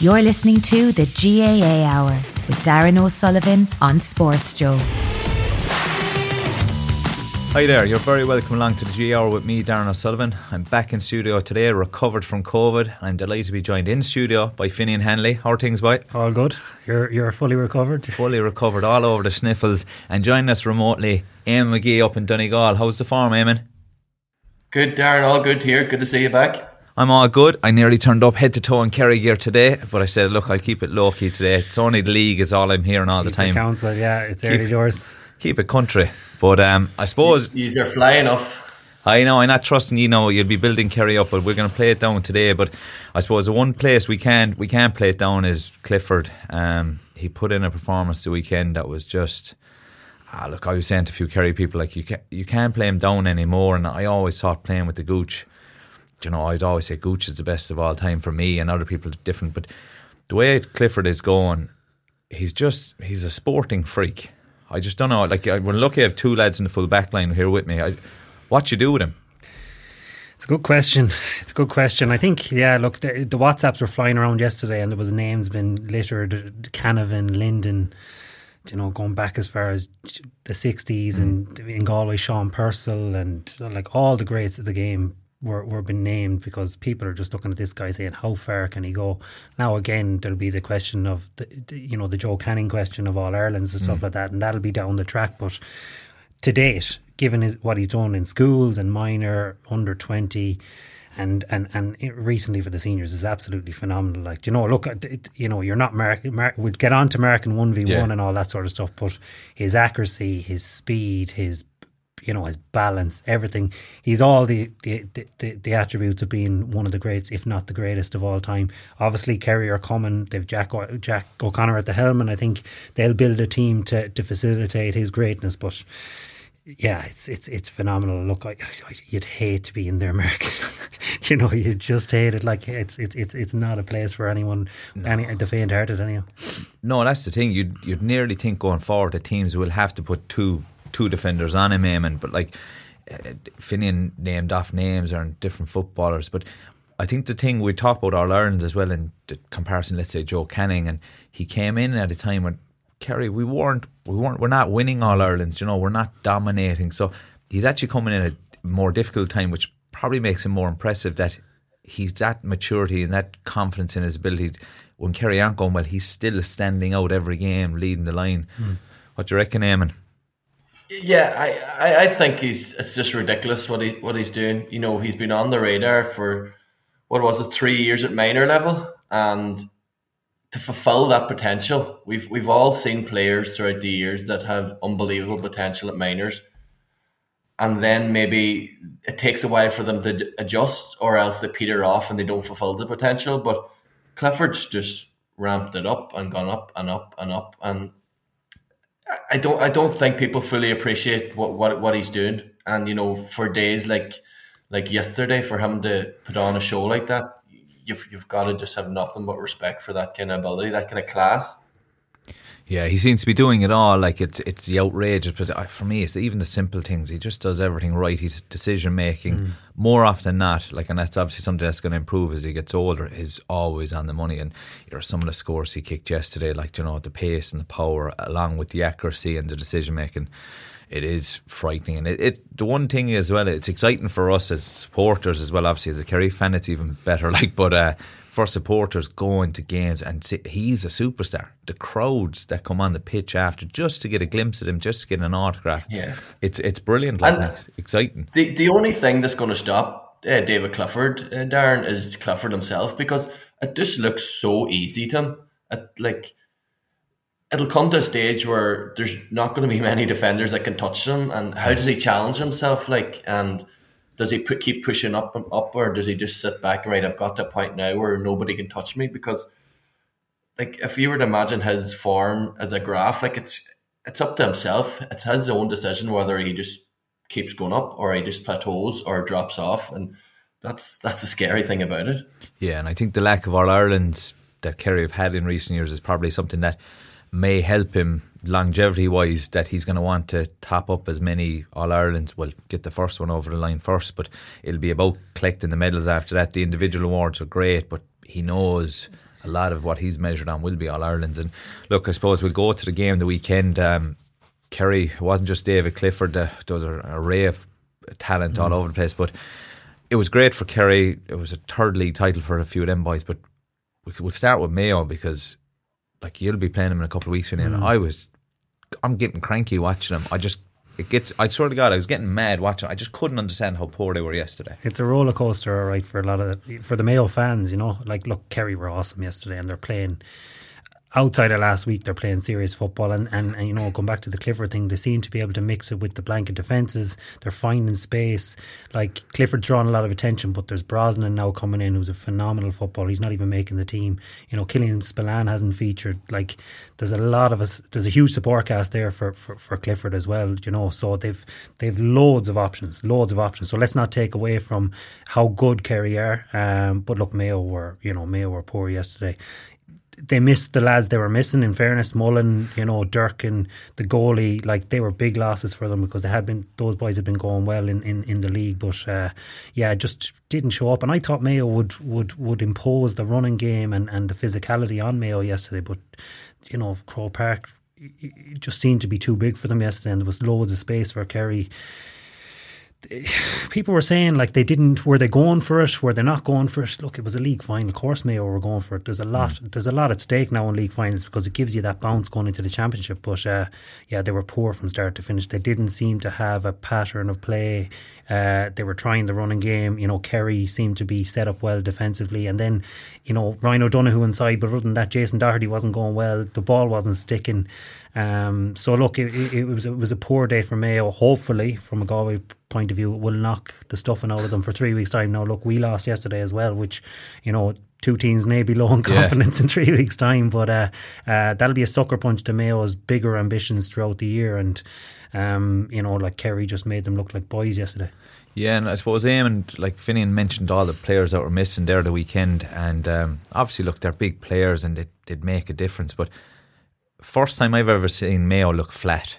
You're listening to the GAA Hour with Darran O'Sullivan on Sports Joe. Hi there, you're very welcome along to the G Hour with me, Darran O'Sullivan. I'm back in studio today, recovered from COVID. I'm delighted to be joined in studio by Finian Hanley. How are things, boy? All good. You're you're fully recovered. Fully recovered, all over the sniffles. And joining us remotely, Eamon McGee up in Donegal. How's the farm, Eamon? Good, Darran. All good here. Good to see you back. I'm all good. I nearly turned up head to toe in Kerry gear today, but I said, look, I'll keep it low key today. It's only the league is all I'm hearing all Keep the time. it council, yeah, it's Keep- early doors. Keep it country. But um, I suppose you, are flying off. I know, I'm not trusting you know you'll be building Kerry up, but we're going to play it down today. But I suppose the one place we can't we can't play it down is Clifford. Um, he put in a performance the weekend that was just. Ah, look, I was saying to a few Kerry people like you can't you can't play him down anymore, and I always thought playing with the Gooch. You know, I'd always say Gooch is the best of all time for me, and other people are different. But the way Clifford is going, he's just he's a sporting freak. I just don't know. Like we're lucky I have two lads in the full back line here with me. I, what you do with him? It's a good question. It's a good question. I think, yeah, look, the, the WhatsApps were flying around yesterday and there was names been littered, Canavan, Linden, you know, going back as far as the 60s and hmm. in Galway, Sean Purcell and like all the greats of the game were, were being named because people are just looking at this guy saying, how far can he go? Now, again, there'll be the question of, the, the, you know, the Joe Canning question of All Irelands and stuff mm. like that, and that'll be down the track. But to date, given his, what he's done in schools and minor, under 20, and, and, and recently for the seniors is absolutely phenomenal. Like, you know, look, at it, you know, you're not American, Mar- we'd get on to American 1v1 Yeah. and all that sort of stuff, but his accuracy, his speed, his, you know, his balance, everything, he's all the, the, the, the, the attributes of being one of the greats, if not the greatest of all time. Obviously, Kerry are coming, they've Jack, O- Jack O'Connor at the helm, and I think they'll build a team to, to facilitate his greatness, but yeah, it's it's it's phenomenal. Look, I, I, you'd hate to be in their market. you know, you just hate it. Like it's it's it's it's not a place for anyone, any the faint-hearted. Anyhow, No, that's the thing. You'd you'd nearly think going forward that teams will have to put two two defenders on him, Eamon. But like uh, Finian named off names or different footballers. But I think the thing we talk about All Ireland as well in the comparison, let's say Joe Canning, and he came in at a time when Kerry we weren't we weren't we're not winning All Irelands. You know, we're not dominating. So he's actually coming in at a more difficult time, which probably makes him more impressive that he's that maturity and that confidence in his ability. When Kerry aren't going well, he's still standing out every game, leading the line. What do you reckon, Eamon? Yeah, I, I, I think he's it's just ridiculous what he what he's doing. You know, he's been on the radar for what was it, three years at minor level, and to fulfill that potential, we've we've all seen players throughout the years that have unbelievable potential at minors, and then maybe it takes a while for them to adjust, or else they peter off and they don't fulfill the potential. But Clifford's just ramped it up and gone up and up and up, and I don't I don't think people fully appreciate what, what what he's doing. And you know, for days like like yesterday, for him to put on a show like that, you've you've got to just have nothing but respect for that kind of ability, that kind of class. Yeah, he seems to be doing it all. Like it's it's the outrageous, but for me, it's even the simple things. He just does everything right. He's decision making more often than not. Like, and that's obviously something that's going to improve as he gets older. He's always on the money, and you know some of the scores he kicked yesterday, like you know the pace and the power, along with the accuracy and the decision making. It is frightening, and it, it the one thing as well. It's exciting for us as supporters as well. Obviously, as a Kerry fan, it's even better. Like, but uh, for supporters going to games and see, he's a superstar. The crowds that come on the pitch after just to get a glimpse of him, just to get an autograph. Yeah. it's it's brilliant. Like And- that. exciting. The the only thing that's going to stop uh, David Clifford, uh, Darran, is Clifford himself because it just looks so easy to him. It, like it'll come to a stage where there's not going to be many defenders that can touch him, and how does he challenge himself? Like, and does he put, keep pushing up and up, or does he just sit back? Right, I've got to point now where nobody can touch me because, like, if you were to imagine his form as a graph, like it's it's up to himself. It's his own decision whether he just keeps going up or he just plateaus or drops off, and that's that's the scary thing about it. Yeah, and I think the lack of All Ireland that Kerry have had in recent years is probably something that may help him longevity wise that he's going to want to top up as many All Irelands. Well, get the first one over the line first, but it'll be about collecting the medals after that. The individual awards are great, but he knows a lot of what he's measured on will be All Irelands. And look, I suppose we'll go to the game the weekend. Um, Kerry wasn't just David Clifford, uh, there was an array of talent mm. all over the place, but it was great for Kerry. It was a third league title for a few of them boys, but we'll start with Mayo because like you'll be playing him in a couple of weeks, from mm. I was, I'm getting cranky watching him. I just it gets. I swear to God, I was getting mad watching. I just couldn't understand how poor they were yesterday. It's a roller coaster, all right, for a lot of the, for the Mayo fans. You know, like look, Kerry were awesome yesterday, and they're playing outside of last week, they're playing serious football. And, and, and, you know, come back to the Clifford thing, they seem to be able to mix it with the blanket defences. They're finding space. Like, Clifford's drawing a lot of attention, but there's Brosnan now coming in, who's a phenomenal footballer. He's not even making the team. You know, Killian Spillane hasn't featured. Like, there's a lot of us, there's a huge support cast there for, for, for Clifford as well, you know. So they've, they've loads of options, loads of options. So let's not take away from how good Kerry are. Um, but look, Mayo were, you know, Mayo were poor yesterday they missed the lads they were missing. In fairness, Mullin, you know, Dirk and the goalie, like they were big losses for them because they had been those boys had been going well in, in, in the league, but uh, yeah, just didn't show up. And I thought Mayo would would would impose the running game and, and the physicality on Mayo yesterday, but you know, Croke Park it just seemed to be too big for them yesterday, and there was loads of space for Kerry people were saying like they didn't were they going for it were they not going for it look it was a league final of course Mayo were going for it there's a lot mm. there's a lot at stake now in league finals because it gives you that bounce going into the championship but uh, yeah they were poor from start to finish they didn't seem to have a pattern of play uh, they were trying the running game. You know, Kerry seemed to be set up well defensively, and then you know Ryan O'Donoghue inside. But other than that, Jason Doherty wasn't going well. The ball wasn't sticking. Um, so look, it, it, was it was a poor day for Mayo. Hopefully, from a Galway point of view, it will knock the stuffing out of them for three weeks' time. Now, look, we lost yesterday as well, which you know two teams may be low on confidence yeah. in three weeks' time, but uh, uh, that'll be a sucker punch to Mayo's bigger ambitions throughout the year. And um, you know, like Kerry just made them look like boys yesterday. Yeah, and I suppose Eamon, like Finian mentioned, all the players that were missing there the weekend, and um, obviously, look, they're big players and they did make a difference. But first time I've ever seen Mayo look flat.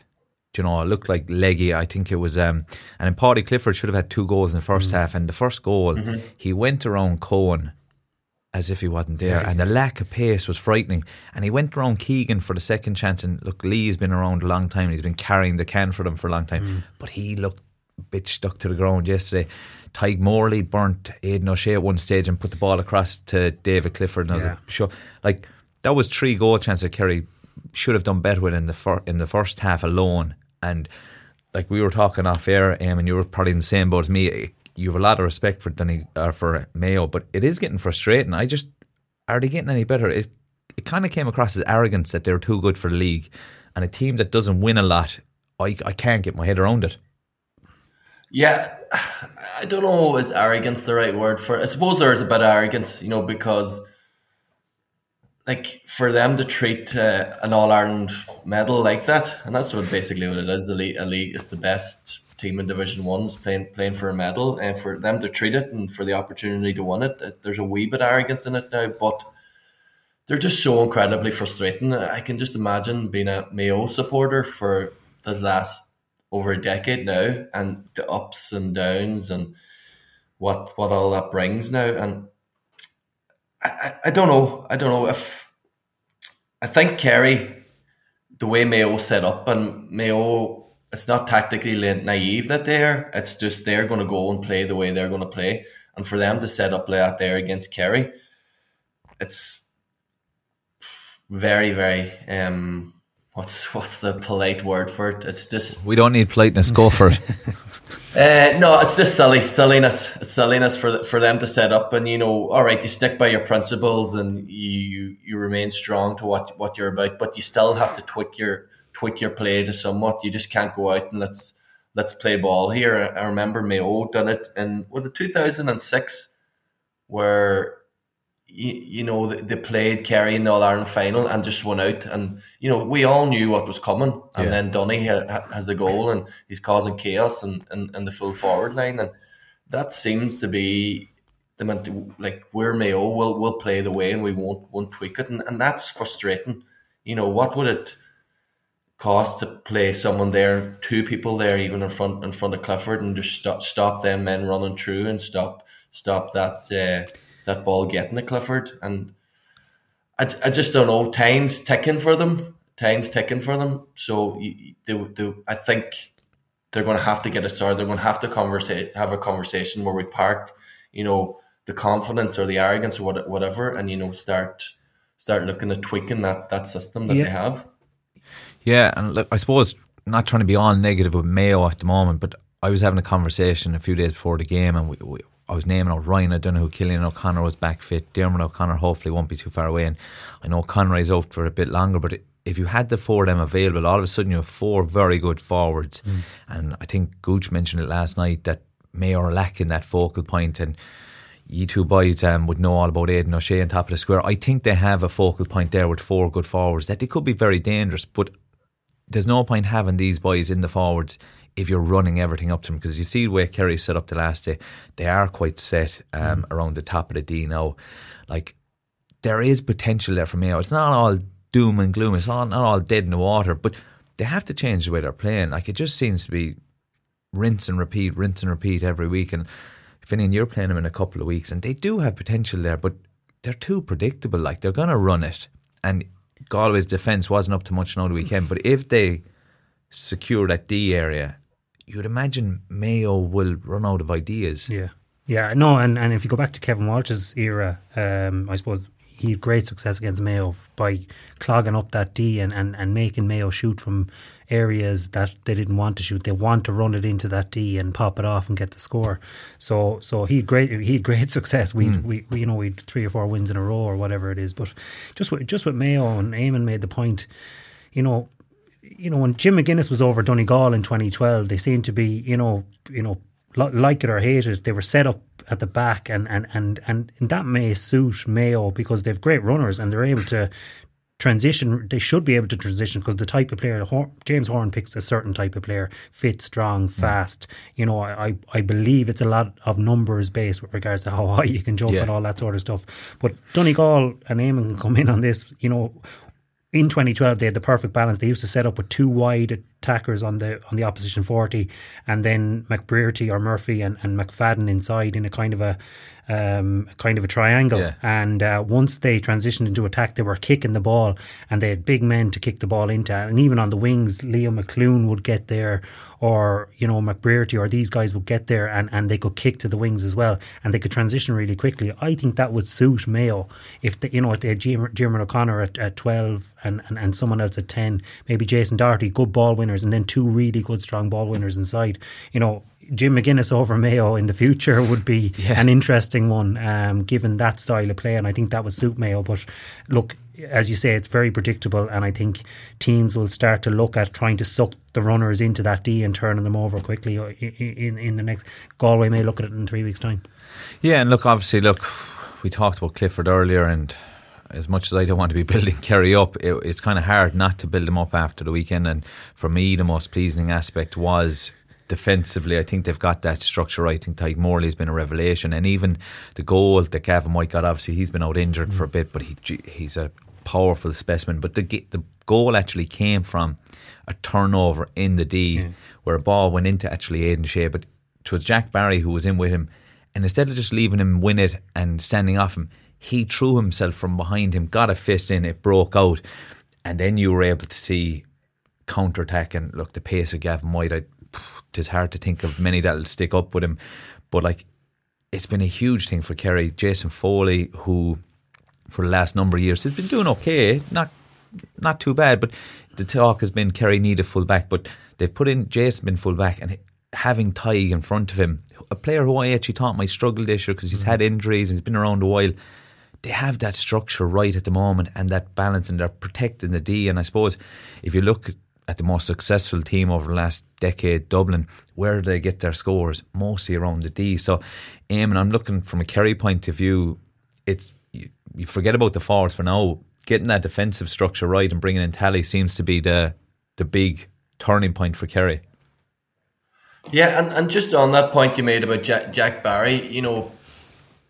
Do you know, it looked like leggy. I think it was, um, and then Paudie Clifford should have had two goals in the first mm half. And the first goal, mm-hmm. he went around Coen as if he wasn't there. And the lack of pace was frightening. And he went around Keegan for the second chance. And look, Lee's been around a long time. He's been carrying the can for them for a long time. Mm. But he looked a bit stuck to the ground yesterday. Tadhg Morley burnt Aidan O'Shea at one stage and put the ball across to David Clifford. And yeah. sure, like that was three goal chances Kerry should have done better with in the fir- in the first half alone. And like we were talking off air, um, and you were probably in the same boat as me you have a lot of respect for Denny or for Mayo, but it is getting frustrating. I just are they getting any better? It it kind of came across as arrogance that they're too good for the league, and a team that doesn't win a lot, I I can't get my head around it. Yeah, I don't know is arrogance the right word for it. I suppose there is a bit of arrogance, you know, because like for them to treat uh, an All Ireland medal like that, and that's what basically what it is. A league, a league is the best team in Division One playing playing for a medal, and for them to treat it and for the opportunity to win it, there's a wee bit of arrogance in it now, but they're just so incredibly frustrating. I can just imagine being a Mayo supporter for the last over a decade now, and the ups and downs and what what all that brings now, and I, I, don't know, I don't know if I think Kerry the way Mayo set up and Mayo it's not tactically naive that they're. It's just they're going to go and play the way they're going to play, and for them to set up like that there against Kerry, it's very very um what's what's the polite word for it? It's just we don't need politeness. Go for it. uh, no, it's just silly silliness. It's silliness for for them to set up, and you know, all right, you stick by your principles and you you remain strong to what what you're about, but you still have to tweak your tweak your play to somewhat. You just can't go out and let's let's play ball here. I remember Mayo done it in was it 2006 where you, you know they played Kerry in the All Ireland final and just won out, and you know we all knew what was coming, and yeah. then Donaghy, has a goal and he's causing chaos and in, in, in, the full forward line, and that seems to be the like we're Mayo, we'll we'll play the way and we won't won't tweak it, and, and that's frustrating. You know what would it cost to play someone there, two people there, even in front in front of Clifford, and just stop stop them men running through and stop stop that uh, that ball getting to Clifford. And I, I just don't know. Time's ticking for them. Time's ticking for them. So you, they, they, I think they're going to have to get a start. They're going to have to conversate, have a conversation where we park, you know, the confidence or the arrogance or whatever, and you know, start start looking at tweaking that that system that yeah. they have. Yeah, and look, I suppose not trying to be all negative with Mayo at the moment, but I was having a conversation a few days before the game, and we, we, I was naming out Ryan. I don't know who Cillian O'Connor was back fit. Diarmuid O'Connor hopefully won't be too far away, and I know Conroy's out for a bit longer, but. if you had the four of them available, all of a sudden you have four very good forwards. Mm. And I think Gooch mentioned it last night that Mayo are lacking that focal point and you two boys um, would know all about Aidan O'Shea on top of the square. I think they have a focal point there with four good forwards that they could be very dangerous, but there's no point having these boys in the forwards if you're running everything up to them because you see the way Kerry set up the last day, they are quite set um, mm. around the top of the D now. Like there is potential there for Mayo. It's not all doom and gloom. It's all, not all dead in the water, but they have to change the way they're playing. Like it just seems to be rinse and repeat, rinse and repeat every week. And Finian, you're playing them in a couple of weeks, and they do have potential there, but they're too predictable. Like they're going to run it, and Galway's defence wasn't up to much now the weekend. But if they secure that D area, you'd imagine Mayo will run out of ideas. Yeah. Yeah, no, and, and if you go back to Kevin Walsh's era, um, I suppose he had great success against Mayo by clogging up that D and, and, and making Mayo shoot from areas that they didn't want to shoot. They want to run it into that D and pop it off and get the score. So so he had great he had great success. We mm. we, we you know we three or four wins in a row or whatever it is. But just with, just with Mayo and Eamon made the point, you know. You know, when Jim McGuinness was over Donegal in 2012, they seemed to be, you know, you know, like it or hate it, they were set up at the back, and and and and that may suit Mayo because they've great runners and they're able to transition. They should be able to transition because the type of player James Horan picks a certain type of player: fit, strong, mm. fast. Yeah. You know, I I believe it's a lot of numbers based with regards to how high you can jump yeah. and all that sort of stuff. But Donegal and Eamon can come in on this. You know, in 2012 they had the perfect balance. They used to set up with two wide attackers on the on the opposition 40 and then McBrearty or Murphy and, and McFadden inside in a kind of a um, kind of a triangle. Yeah. And uh, once they transitioned into attack, they were kicking the ball, and they had big men to kick the ball into. And even on the wings, Liam McLoone would get there, or you know McBrearty, or these guys would get there, and, and they could kick to the wings as well, and they could transition really quickly. I think that would suit Mayo if they, you know if they had Jim O'Connor at, at twelve and, and, and someone else at ten, maybe Jason Doherty, good ball winners, and then two really good strong ball winners inside. You know, Jim McGuinness over Mayo in the future would be yeah. an interesting one, um, given that style of play, and I think that would suit Mayo. But look, as you say, it's very predictable, and I think teams will start to look at trying to suck the runners into that D and turning them over quickly in, in, in the next. Galway may look at it in three weeks' time. Yeah, and look, obviously, look, we talked about Clifford earlier, and as much as I don't want to be building Kerry up, it, it's kind of hard not to build them up after the weekend. And for me, the most pleasing aspect was defensively, I think they've got that structure right. I think Tadhg Morley's been a revelation, and even the goal that Gavin White got, obviously he's been out injured mm. for a bit, but he he's a powerful specimen. But the the goal actually came from a turnover in the D, where a ball went into actually Aidan Shea, but it was Jack Barry who was in with him, and instead of just leaving him win it and standing off him, he threw himself from behind him, got a fist in, it broke out, and then you were able to see counter attack and look the pace of Gavin White. I it's hard to think of many that'll stick up with him. But like, it's been a huge thing for Kerry. Jason Foley, who for the last number of years has been doing okay, not not too bad, but the talk has been Kerry need a full back, but they've put in Jason been full back and having Tadhg in front of him, a player who I actually thought might struggle this year because he's mm-hmm. had injuries and he's been around a while. They have that structure right at the moment and that balance, and they're protecting the D. And I suppose if you look at the most successful team over the last decade, Dublin, where do they get their scores? Mostly around the D. So, Eamon, I'm looking from a Kerry point of view, it's you, you forget about the forwards for now. Getting that defensive structure right and bringing in Tally seems to be the the big turning point for Kerry. Yeah, and, and just on that point you made about Jack, Jack Barry, you know,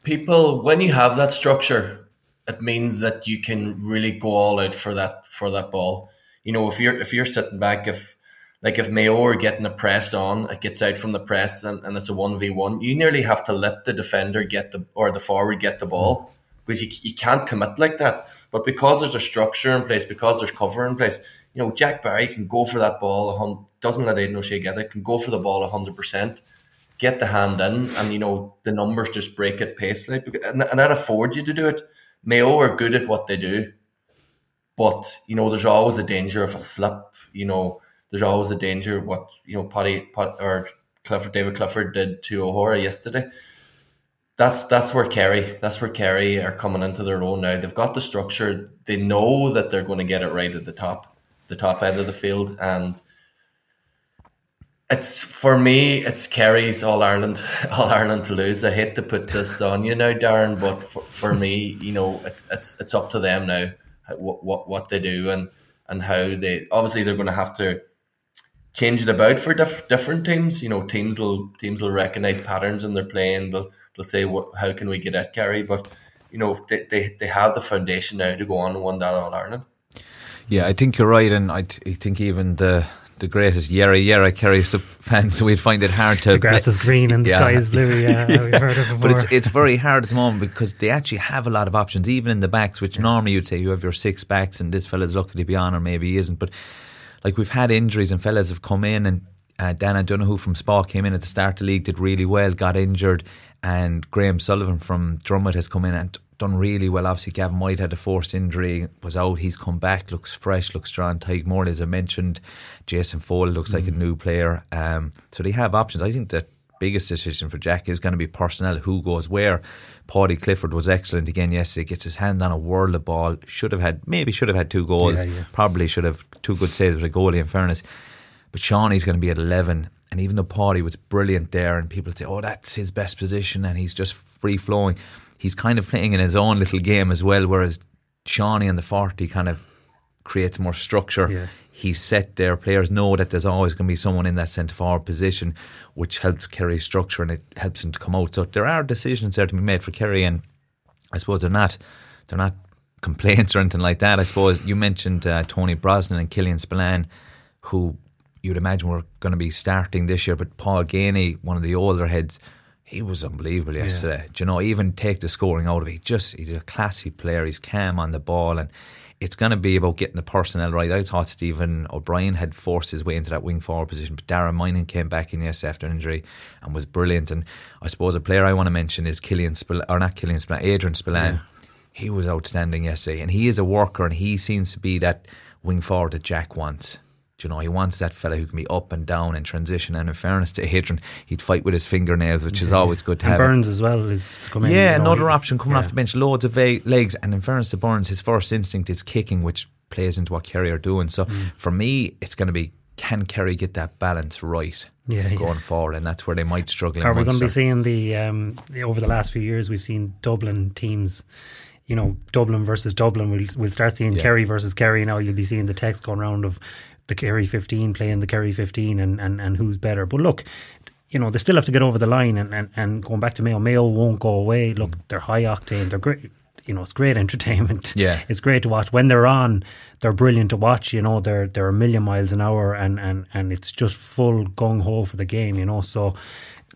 people when you have that structure, it means that you can really go all out for that for that ball. You know, if you're if you're sitting back, if like if Mayo are getting the press on, it gets out from the press and, and it's a one v one. You nearly have to let the defender get the or the forward get the ball because you, you can't commit like that. But because there's a structure in place, because there's cover in place, you know Jack Barry can go for that ball. Doesn't let Aidan O'Shea get it. Can go for the ball hundred percent, get the hand in, and you know the numbers just break at pace. Like, and, that affords you to do it. Mayo are good at what they do, but you know there's always a danger of a slip. You know there's always a danger what you know Paddy Pot, or Clifford David Clifford did to O'Hora yesterday. That's that's where Kerry that's where Kerry are coming into their own now. They've got the structure. They know that they're going to get it right at the top, the top end of the field, and it's for me. It's Kerry's All Ireland, All Ireland to lose. I hate to put this on you now, Darran, but for, for me, you know, it's it's it's up to them now what what what they do and and how they obviously they're going to have to change it about for diff- different teams. You know, teams will teams will recognize patterns in their playing. They'll they'll say, "What? How can we get at Kerry?" But you know, they, they they have the foundation now to go on and win that All Ireland. Yeah, I think you're right, and I, think even the the greatest Yera Yera Kerry fans, we'd find it hard to. The grass play. is green and the yeah. sky is blue. Yeah, yeah. we've heard it before. But it's it's very hard at the moment because they actually have a lot of options, even in the backs, which yeah. normally you'd say you have your six backs, and this fella's lucky to be on, or maybe he isn't. But like we've had injuries and fellas have come in and uh, Dan O'Donoghue from Spa came in at the start of the league, did really well, got injured, and Graham Sullivan from Dromid has come in and done really well. Obviously, Gavin White had a forced injury, was out. He's come back, looks fresh, looks strong. Tadhg Morley, as I mentioned, Jason Foley looks mm. like a mm. new player. Um, so they have options. I think the biggest decision for Jack is going to be personnel, who goes where. Paudie Clifford was excellent again yesterday. Gets his hand on a world of ball. Should have had maybe should have had two goals. Yeah, yeah. Probably should have two good saves with a goalie. In fairness, but Seánie's going to be at eleven. And even though Paudie was brilliant there, and people say, "Oh, that's his best position," and he's just free flowing, he's kind of playing in his own little game as well. Whereas Seánie and the forty kind of creates more structure. Yeah he's set there. Players know that there's always going to be someone in that centre forward position, which helps Kerry structure and it helps him to come out. So there are decisions there to be made for Kerry, and I suppose they're not they're not complaints or anything like that. I suppose you mentioned uh, Tony Brosnan and Killian Spillane, who you'd imagine were going to be starting this year, but Paul Geaney, one of the older heads. He was unbelievable yesterday. Yeah. Do you know, even take the scoring out of it, he just he's a classy player. He's calm on the ball and it's going to be about getting the personnel right. I thought Stephen O'Brien had forced his way into that wing forward position, but Dara Moynihan came back in yesterday after injury and was brilliant. And I suppose a player I want to mention is Killian Spill or not Killian Spillane, Adrian Spillane. Yeah. He was outstanding yesterday, and he is a worker, and he seems to be that wing forward that Jack wants you know, he wants that fella who can be up and down in transition. And in fairness to Adrian, he'd fight with his fingernails, which is always good to and have. Burns as well is coming. Yeah, in, another know, option coming yeah. off the bench, loads of legs. And in fairness to Burns, his first instinct is kicking, which plays into what Kerry are doing. So mm. for me, it's going to be can Kerry get that balance right? Yeah, going yeah. forward, and that's where they might struggle. Are we going to be seeing the um, over the last few years? We've seen Dublin teams you know, Dublin versus Dublin. We'll we'll start seeing yeah. Kerry versus Kerry now. You'll be seeing the text going around of the Kerry 15 playing the Kerry 15 and, and, and who's better. But look, you know, they still have to get over the line and, and, and going back to Mayo, Mayo won't go away. Look, mm. they're high octane, they're great. You know, it's great entertainment. Yeah. It's great to watch. When they're on, they're brilliant to watch. You know, they're they're a million miles an hour and, and, and it's just full gung ho for the game, you know. So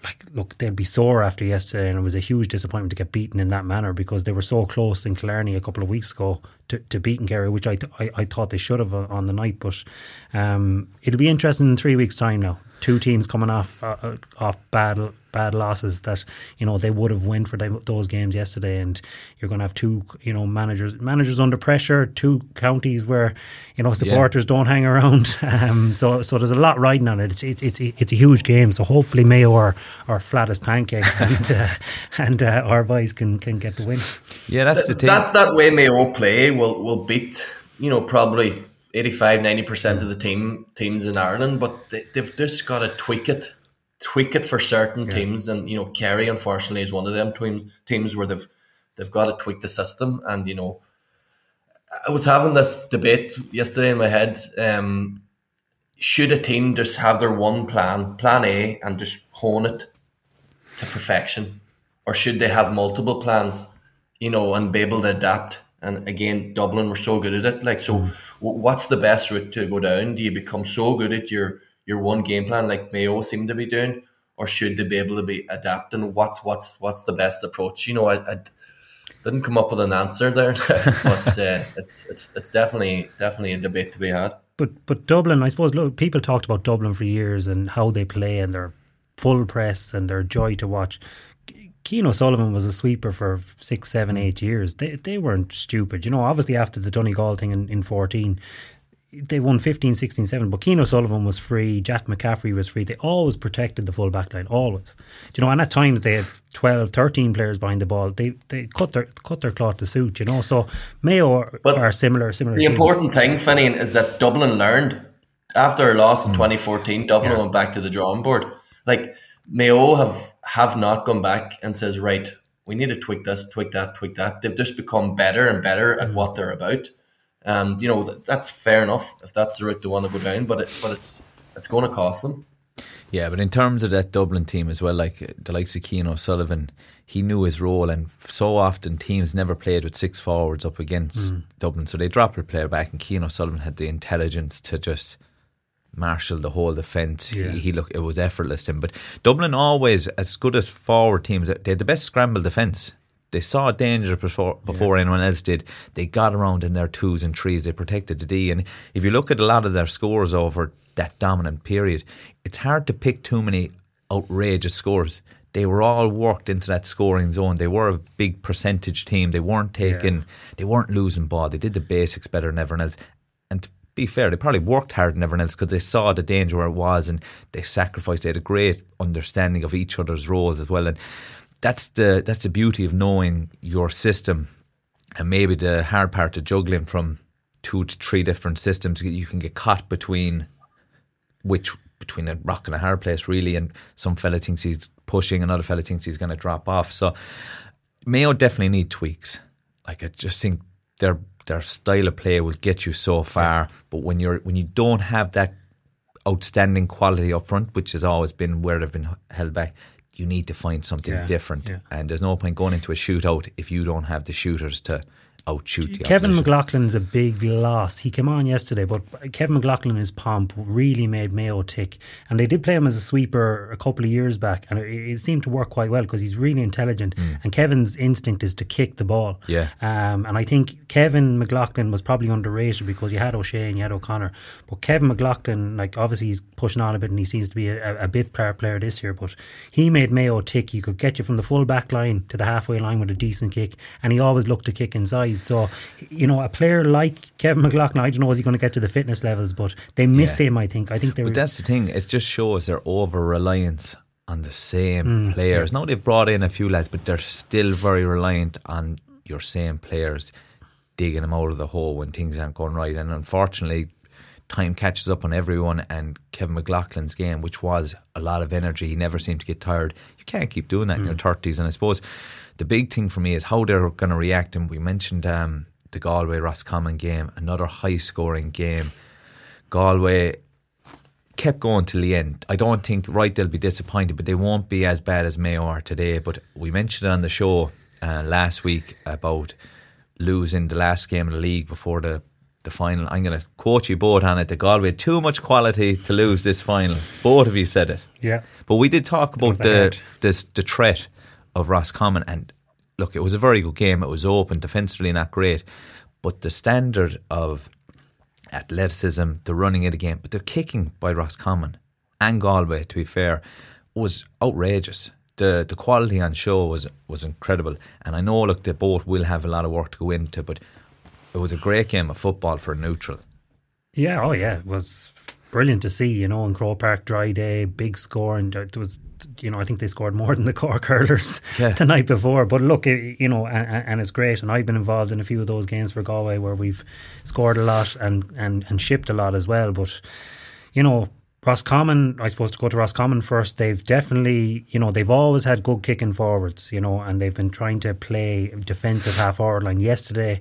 like look, they'll be sore after yesterday, and it was a huge disappointment to get beaten in that manner because they were so close in Killarney a couple of weeks ago to, to beating Kerry, which I, I, I thought they should have on the night. But um, it'll be interesting in three weeks' time now. Two teams coming off uh, uh off bad bad losses that you know they would have won for those games yesterday, and you're going to have two you know managers managers under pressure, two counties where you know supporters yeah. don't hang around. Um, so so there's a lot riding on it. It's it's it's, it's a huge game. So hopefully Mayo are, are flat as pancakes, and uh, and uh, our boys can can get the win. Yeah, that's the thing. That that way Mayo play will will beat you know probably 85 90% of the team teams in Ireland, but they, have just got to tweak it, tweak it for certain yeah. teams. And you know, Kerry unfortunately is one of them teams teams where they've they've got to tweak the system. And you know, I was having this debate yesterday in my head. Um, should a team just have their one plan, plan A, and just hone it to perfection, or should they have multiple plans? You know, and be able to adapt and again, Dublin were so good at it. Like, so mm. what's the best route to go down? Do you become so good at your your one game plan, like Mayo seem to be doing, or should they be able to be adapting? What's what's what's the best approach? You know, I, I didn't come up with an answer there, but uh, it's it's it's definitely definitely a debate to be had. But but Dublin, I suppose, look, people talked about Dublin for years and how they play and their full press and their joy to watch. Cian O'Sullivan was a sweeper for six, seven, eight years. They they weren't stupid. You know, obviously after the Donegal thing in, in 14, they won 15, 16, 7. But Cian Sullivan was free. Jack McCaffrey was free. They always protected the full back line, always. You know, and at times they had 12, 13 players behind the ball. They they cut their cut their cloth to suit, you know. So Mayo are, but are similar. similar. The important thing, Finian, is that Dublin learned. After a loss in mm. 2014, Dublin yeah. went back to the drawing board. Like, Mayo have have not gone back and says, right, we need to tweak this, tweak that, tweak that. They've just become better and better at mm. what they're about, and you know that's fair enough if that's the route they want to go down. But it, but it's it's going to cost them. Yeah, but in terms of that Dublin team as well, like the likes of Cian O'Sullivan, he knew his role, and so often teams never played with six forwards up against mm. Dublin, so they dropped a player back, and Cian O'Sullivan had the intelligence to just marshal the whole defence. Yeah. He, he look it was effortless to him. But Dublin always as good as forward teams. They had the best scramble defence. They saw danger before before yeah. anyone else did. They got around in their twos and threes. They protected the D. And if you look at a lot of their scores over that dominant period, it's hard to pick too many outrageous scores. They were all worked into that scoring zone. They were a big percentage team. They weren't taking, yeah. they weren't losing ball. They did the basics better than everyone else. And to be fair, they probably worked hard than everyone else because they saw the danger where it was and they sacrificed. They had a great understanding of each other's roles as well, and that's the that's the beauty of knowing your system, and maybe the hard part of juggling from two to three different systems. You can get caught between which between a rock and a hard place really, and some fella thinks he's pushing, another fella thinks he's going to drop off. So Mayo definitely need tweaks. Like I just think they're their style of play will get you so far. But when you're when you don't have that outstanding quality up front, which has always been where they've been held back, you need to find something yeah, different. Yeah. And there's no point going into a shootout if you don't have the shooters to outshoot Kevin McLoughlin's a big loss. He came on yesterday, but Kevin McLoughlin, his pomp, really made Mayo tick. And they did play him as a sweeper a couple of years back, and it, it seemed to work quite well because he's really intelligent. Mm. And Kevin's instinct is to kick the ball. Yeah. Um, and I think Kevin McLoughlin was probably underrated because you had O'Shea and you had O'Connor. But Kevin McLoughlin, like obviously he's pushing on a bit and he seems to be a, a bit player player this year, but he made Mayo tick. He could get you from the full back line to the halfway line with a decent kick, and he always looked to kick inside. So, you know, a player like Kevin McLoughlin, I don't know is he going to get to the fitness levels, but they miss yeah. him. I think. I think they. But that's the thing. It just shows their over reliance on the same mm, players. Yeah. Now they've brought in a few lads, but they're still very reliant on your same players digging them out of the hole when things aren't going right. And unfortunately, time catches up on everyone. And Kevin McLoughlin's game, which was a lot of energy, he never seemed to get tired. You can't keep doing that mm. in your mm. thirties. And I suppose the big thing for me is how they're going to react. And we mentioned um, the Galway Roscommon game, another high scoring game. Galway kept going till the end. I don't think right they'll be disappointed, but they won't be as bad as Mayo are today. But we mentioned it on the show uh, last week about losing the last game of the league before the the final. I'm going to quote you both on it. The Galway had too much quality to lose this final. Both of you said it. Yeah. But we did talk about the this the threat of Roscommon. And look, it was a very good game. It was open, defensively not great. But the standard of athleticism, the running of the game, but the kicking by Roscommon and Galway, to be fair, was outrageous. The the quality on show was was incredible. And I know, look, the both will have a lot of work to go into, but it was a great game of football for neutral. Yeah, oh yeah, it was brilliant to see. You know, in Croke Park, dry day, big score, and there was you know, I think they scored more than the Cork hurlers Yeah. the night before. But look, it, you know, and, and it's great. And I've been involved in a few of those games for Galway where we've scored a lot and, and, and shipped a lot as well. But, you know, Roscommon, I suppose to go to Roscommon first, they've definitely, you know, they've always had good kicking forwards, you know, and they've been trying to play defensive half forward line. Yesterday,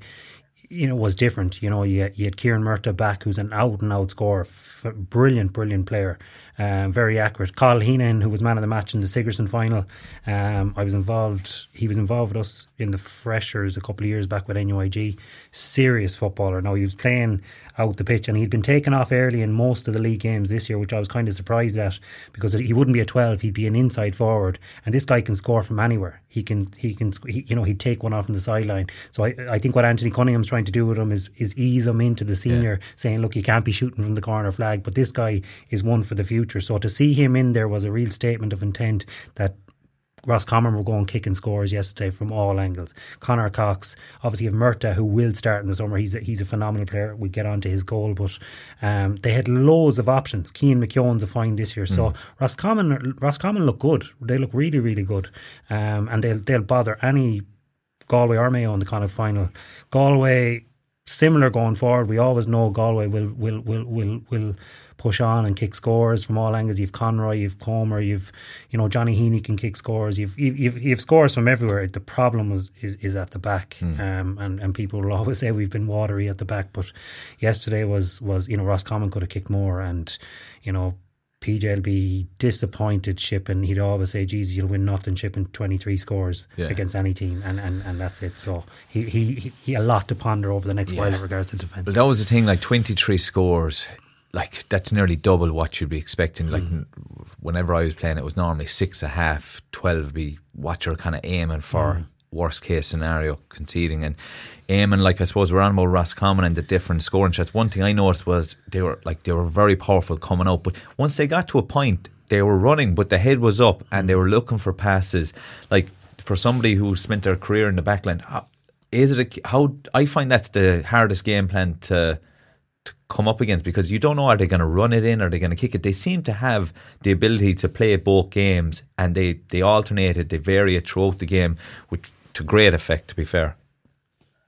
you know, was different. You know, you, you had Kieran Murtagh back, who's an out and out scorer, f- brilliant, brilliant player, um, very accurate. Carl Heenan, who was man of the match in the Sigerson final, um, I was involved. He was involved with us in the freshers a couple of years back with NUIG. Serious footballer. Now he was playing out the pitch, and he'd been taken off early in most of the league games this year, which I was kind of surprised at because he wouldn't be a twelve; he'd be an inside forward, and this guy can score from anywhere. He can, he can, he, you know, he'd take one off from the sideline. So I, I think what Anthony Cunningham's trying to do with him is is ease him into the senior, saying, look, you can't be shooting from the corner flag, but this guy is one for the future. So to see him in there was a real statement of intent that Ross Roscommon were going kicking scores yesterday from all angles. Connor Cox, obviously, have Murtagh, who will start in the summer. He's a, he's a phenomenal player. We'll get on to his goal, but um, they had loads of options. Keane McKeown's a fine this year. So Roscommon, Roscommon look good. They look really, really good. Um, and they'll, they'll bother any Galway or Mayo in the kind of final. Galway, similar going forward. We always know Galway will will will will will push on and kick scores from all angles. You've Conroy, you've Comer, you've you know Johnny Heaney can kick scores. You've you've, you've, you've scores from everywhere. The problem was is, is at the back, um, and and people will always say we've been watery at the back, but yesterday was was you know Roscommon could have kicked more, and you know. PJ will be disappointed shipping. He'd always say, Jesus, you'll win nothing shipping 23 scores Yeah. against any team, and, and, and that's it. So he, he, he, a lot to ponder over the next while in regards to defence. But that was the thing, like 23 scores, like that's nearly double what you'd be expecting. Like n- whenever I was playing, it was normally six a half, 12 be what you're kind of aiming for. Hmm. Worst case scenario, conceding and aiming. Like I suppose we're on about Roscommon and the different scoring shots. One thing I noticed was they were like they were very powerful coming out, but once they got to a point, they were running, but the head was up and they were looking for passes. Like for somebody who spent their career in the backline, is it a, how I find that's the hardest game plan to come up against because you don't know are they going to run it in, are they going to kick it. They seem to have the ability to play both games, and they they alternate it, they vary it throughout the game, which to great effect. To be fair,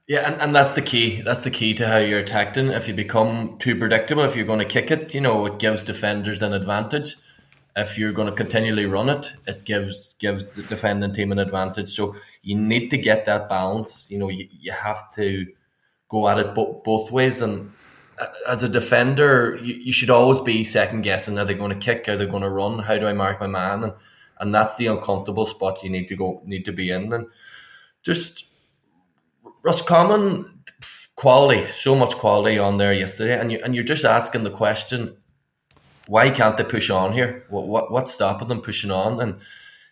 Yeah, and, and that's the key. That's the key to how you're attacking. If you become too predictable, if you're going to kick it, you know, it gives defenders an advantage. If you're going to continually run it, it gives gives the defending team an advantage. So you need to get that balance. You know, you, you have to go at it bo- both ways. And as a defender, you, you should always be second guessing: Are they going to kick? Are they going to run? How do I mark my man? And and that's the uncomfortable spot you need to go need to be in. And just Roscommon quality, so much quality on there yesterday, and you and you're just asking the question, why can't they push on here? What what what's stopping them pushing on? And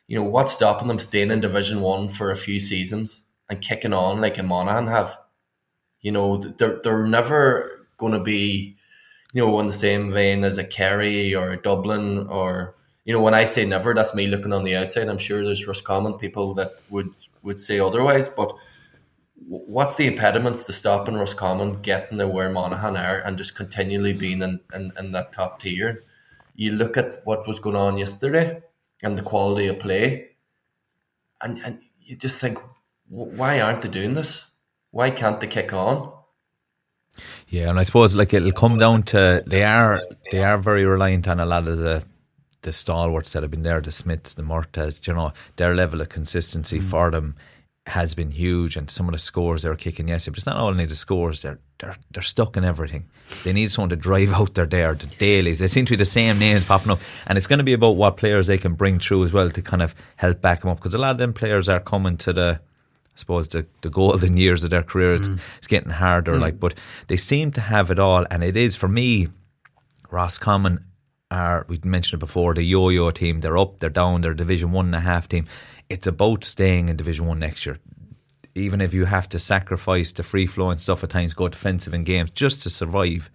you know what's stopping them staying in Division One for a few seasons and kicking on like a Monaghan have? You know they're they're never going to be, you know, in the same vein as a Kerry or a Dublin or you know when I say never, that's me looking on the outside. I'm sure there's Roscommon people that would would say otherwise, but what's the impediments to stopping Roscommon getting to where Monaghan are and just continually being in, in, in that top tier? You look at what was going on yesterday and the quality of play, and, and you just think, why aren't they doing this? Why can't they kick on? Yeah, and I suppose like it'll come down to they are they are very reliant on a lot of the the stalwarts that have been there, the Smiths, the Murtaghs, you know, their level of consistency mm. for them has been huge and some of the scores they were kicking yesterday. But it's not only the scores, they're they're they're stuck in everything. They need someone to drive out there there, the dailies. They seem to be the same names popping up. And it's gonna be about what players they can bring through as well to kind of help back them up. Because a lot of them players are coming to the I suppose the, the golden years of their career. It's, mm. it's getting harder, mm. like, but they seem to have it all, and it is for me. Roscommon are we mentioned it before the yo-yo team. They're up, they're down, they're a Division One and a half team. It's about staying in Division One next year. Even if you have to sacrifice the free flowing stuff at times, go defensive in games just to survive,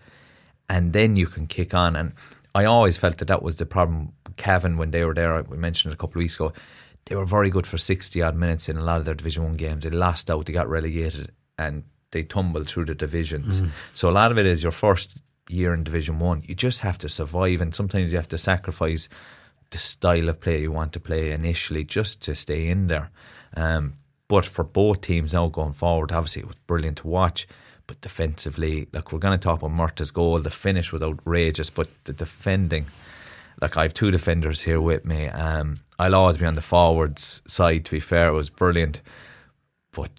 and then you can kick on. And I always felt that that was the problem. Kevin, when they were there, we mentioned it a couple of weeks ago. They were very good for sixty odd minutes in a lot of their Division One games. They lost out, they got relegated, and they tumbled through the divisions. So a lot of it is your first year in Division One. You just have to survive, and sometimes you have to sacrifice the style of play you want to play initially, just to stay in there. Um, but for both teams now going forward, obviously it was brilliant to watch. But defensively, like we're going to talk about Murtagh's goal, the finish was outrageous, but the defending, like I have two defenders here with me. Um, I'll always be on the forwards side. To be fair, it was brilliant, but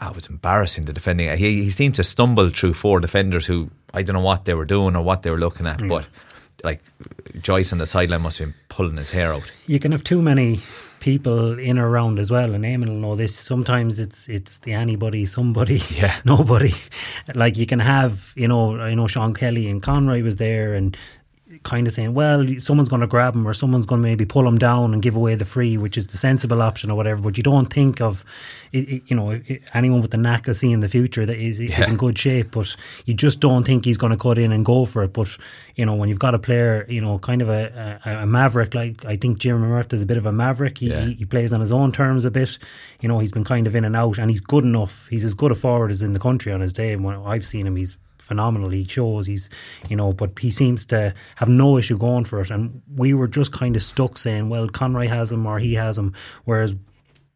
I was embarrassing the defending. He, he seemed to stumble through four defenders who I don't know what they were doing or what they were looking at, but like Joyce on the sideline must have been pulling his hair out. You can have too many people in or around as well, and Eamon will know this. Sometimes it's it's the anybody, somebody, Yeah. nobody. Like you can have, you know, I know Sean Kelly and Conroy was there, and kind of saying, well, someone's going to grab him or someone's going to maybe pull him down and give away the free, which is the sensible option or whatever. But you don't think of, you know, anyone with the knack of seeing the future that is, is in good shape, but you just don't think he's going to cut in and go for it. But you know, when you've got a player, you know, kind of a, a, a maverick, like I think Jeremy is a bit of a maverick. He, Yeah. he, he plays on his own terms a bit. You know, he's been kind of in and out, and he's good enough. He's as good a forward as in the country on his day. And when I've seen him, he's phenomenal. He shows he's, you know, but he seems to have no issue going for it. And we were just kind of stuck saying, well, Conroy has him or he has him, whereas.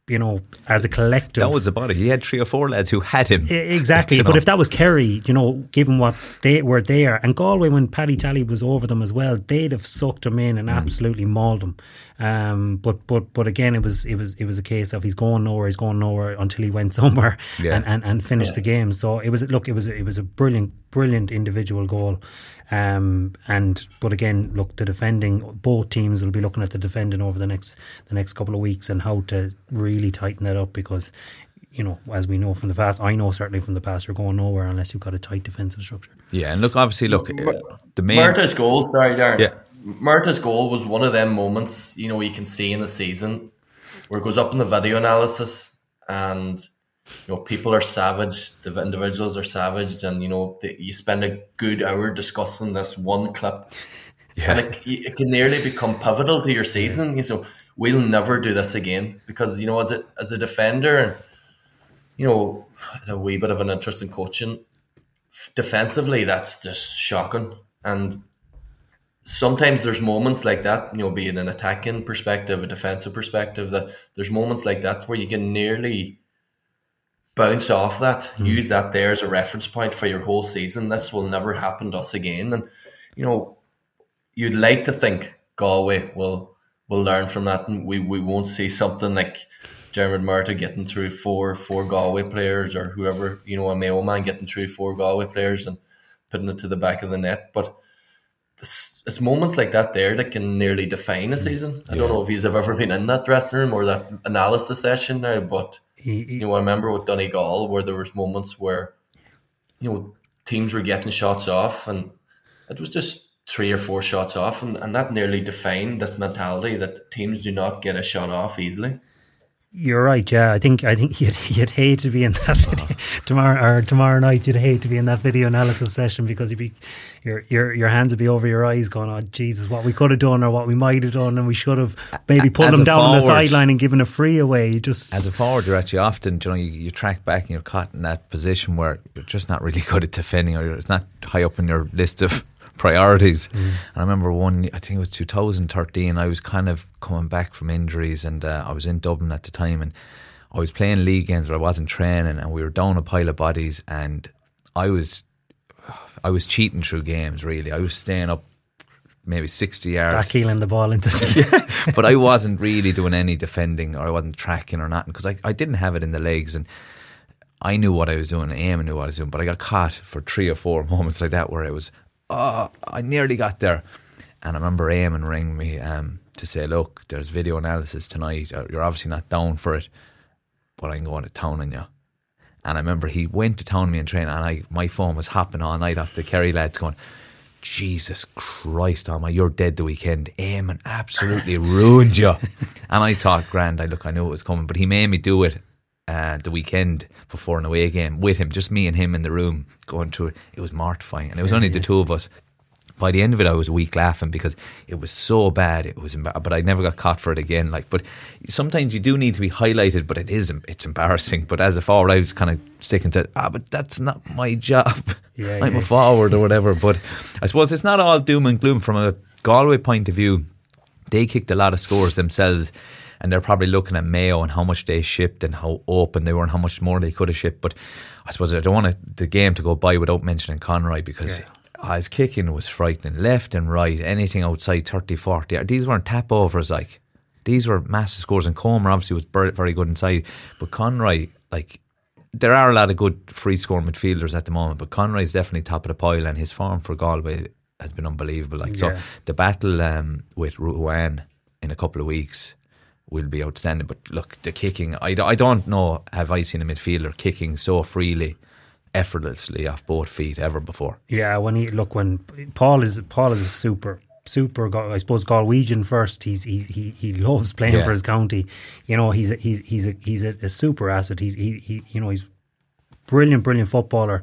You know, as a collective, That was about it. He had three or four lads who had him. Exactly, but know. if that was Kerry, you know, given what they were there, and Galway when Paddy Tally was over them as well, they'd have sucked him in Mm. and absolutely mauled him. Um, but but but again, it was it was it was a case of he's going nowhere, he's going nowhere until he went somewhere Yeah. and, and, and finished the game. So it was look, it was a, it was a brilliant brilliant individual goal. Um, and but again, look, the defending both teams will be looking at the defending over the next the next couple of weeks and how to really tighten that up because you know, as we know from the past, I know certainly from the past, you're going nowhere unless you've got a tight defensive structure. Yeah, and look, obviously, look, uh, the main. Murtagh's goal, sorry, Darran. Yeah. Murtagh's goal was one of them moments, you know, you can see in the season where it goes up in the video analysis and, you know, people are savage, the individuals are savage, and, you know, the, you spend a good hour discussing this one clip. Yeah. Like, it can nearly become pivotal to your season. You know, we'll never do this again because, you know, as a, as a defender and, you know, a wee bit of an interest in coaching. Defensively, that's just shocking. And sometimes there's moments like that, you know, be it an attacking perspective, a defensive perspective, that there's moments like that where you can nearly bounce off that, hmm. use that there as a reference point for your whole season. This will never happen to us again. And, you know, you'd like to think Galway will will learn from that and we, we won't see something like Diarmuid Murtagh getting through four four Galway players or whoever, you know, a Mayo man getting through four Galway players and putting it to the back of the net. But it's, it's moments like that there that can nearly define a hmm. season. I don't know if you've ever been in that dressing room or that analysis session now, but He, he- you know, I remember with Donegal where there was moments where, you know, teams were getting shots off and it was just three or four shots off and, and that nearly defined this mentality that teams do not get a shot off easily. You're right. Yeah, I think I think you'd, you'd hate to be in that uh-huh. video tomorrow or tomorrow night. You'd hate to be in that video analysis session because you'd be your your your hands would be over your eyes, going, "Oh Jesus, what we could have done or what we might have done, and we should have maybe pulled them down on the sideline and given a free away." You just as a forward, you're actually often, you know, you, you track back and you're caught in that position where you're just not really good at defending, or you're, it's not high up in your list of priorities. And I remember one, I think it was 2013. I was kind of coming back from injuries, and uh, I was in Dublin at the time, and I was playing league games, but I wasn't training, and we were down a pile of bodies, and I was, I was cheating through games. Really, I was staying up maybe 60 yards backheeling the ball into but I wasn't really doing any defending or I wasn't tracking or nothing because I, I didn't have it in the legs and I knew what I was doing. Eamon knew what I was doing, but I got caught for three or four moments like that where it was, oh, I nearly got there. And I remember Eamon ring me um, to say, look, there's video analysis tonight. Uh, You're obviously not down for it, but I'm going to town on you. And I remember he went to town on me in training, and I my phone was hopping all night off the Kerry lads going, Jesus Christ, Alma, you're dead the weekend. Eamon absolutely ruined you. and I thought, grand, I look, I knew it was coming, but he made me do it uh, the weekend before an away game with him, just me and him in the room going through it. It was mortifying, and it was only the two of us. By the end of it, I was a week laughing because it was so bad. It was, embar- but I never got caught for it again. Like, but sometimes you do need to be highlighted, but it is, it's embarrassing. But as a forward, I was kind of sticking to, ah, but that's not my job. Yeah, I'm yeah. a forward or whatever. But I suppose it's not all doom and gloom from a Galway point of view. they kicked a lot of scores themselves and they're probably looking at Mayo and how much they shipped and how open they were and how much more they could have shipped. But I suppose I don't want the game to go by without mentioning Conroy because yeah. his kicking was frightening left and right, anything outside 30, 40. These weren't tap overs like. These were massive scores, and Comer obviously was very good inside. But Conroy, like, there are a lot of good free score midfielders at the moment, but Conroy is definitely top of the pile, and his form for Galway has been unbelievable. Like, yeah. so the battle um, with Ruane in a couple of weeks will be outstanding. But look, the kicking, I, I don't know, have I seen a midfielder kicking so freely, effortlessly off both feet ever before? Yeah, when he look when Paul is Paul is a super super I suppose Galwegian first. He's he he, he loves playing yeah. for his county. You know, he's a, he's he's a he's a, a super asset. He's he, he you know he's brilliant brilliant footballer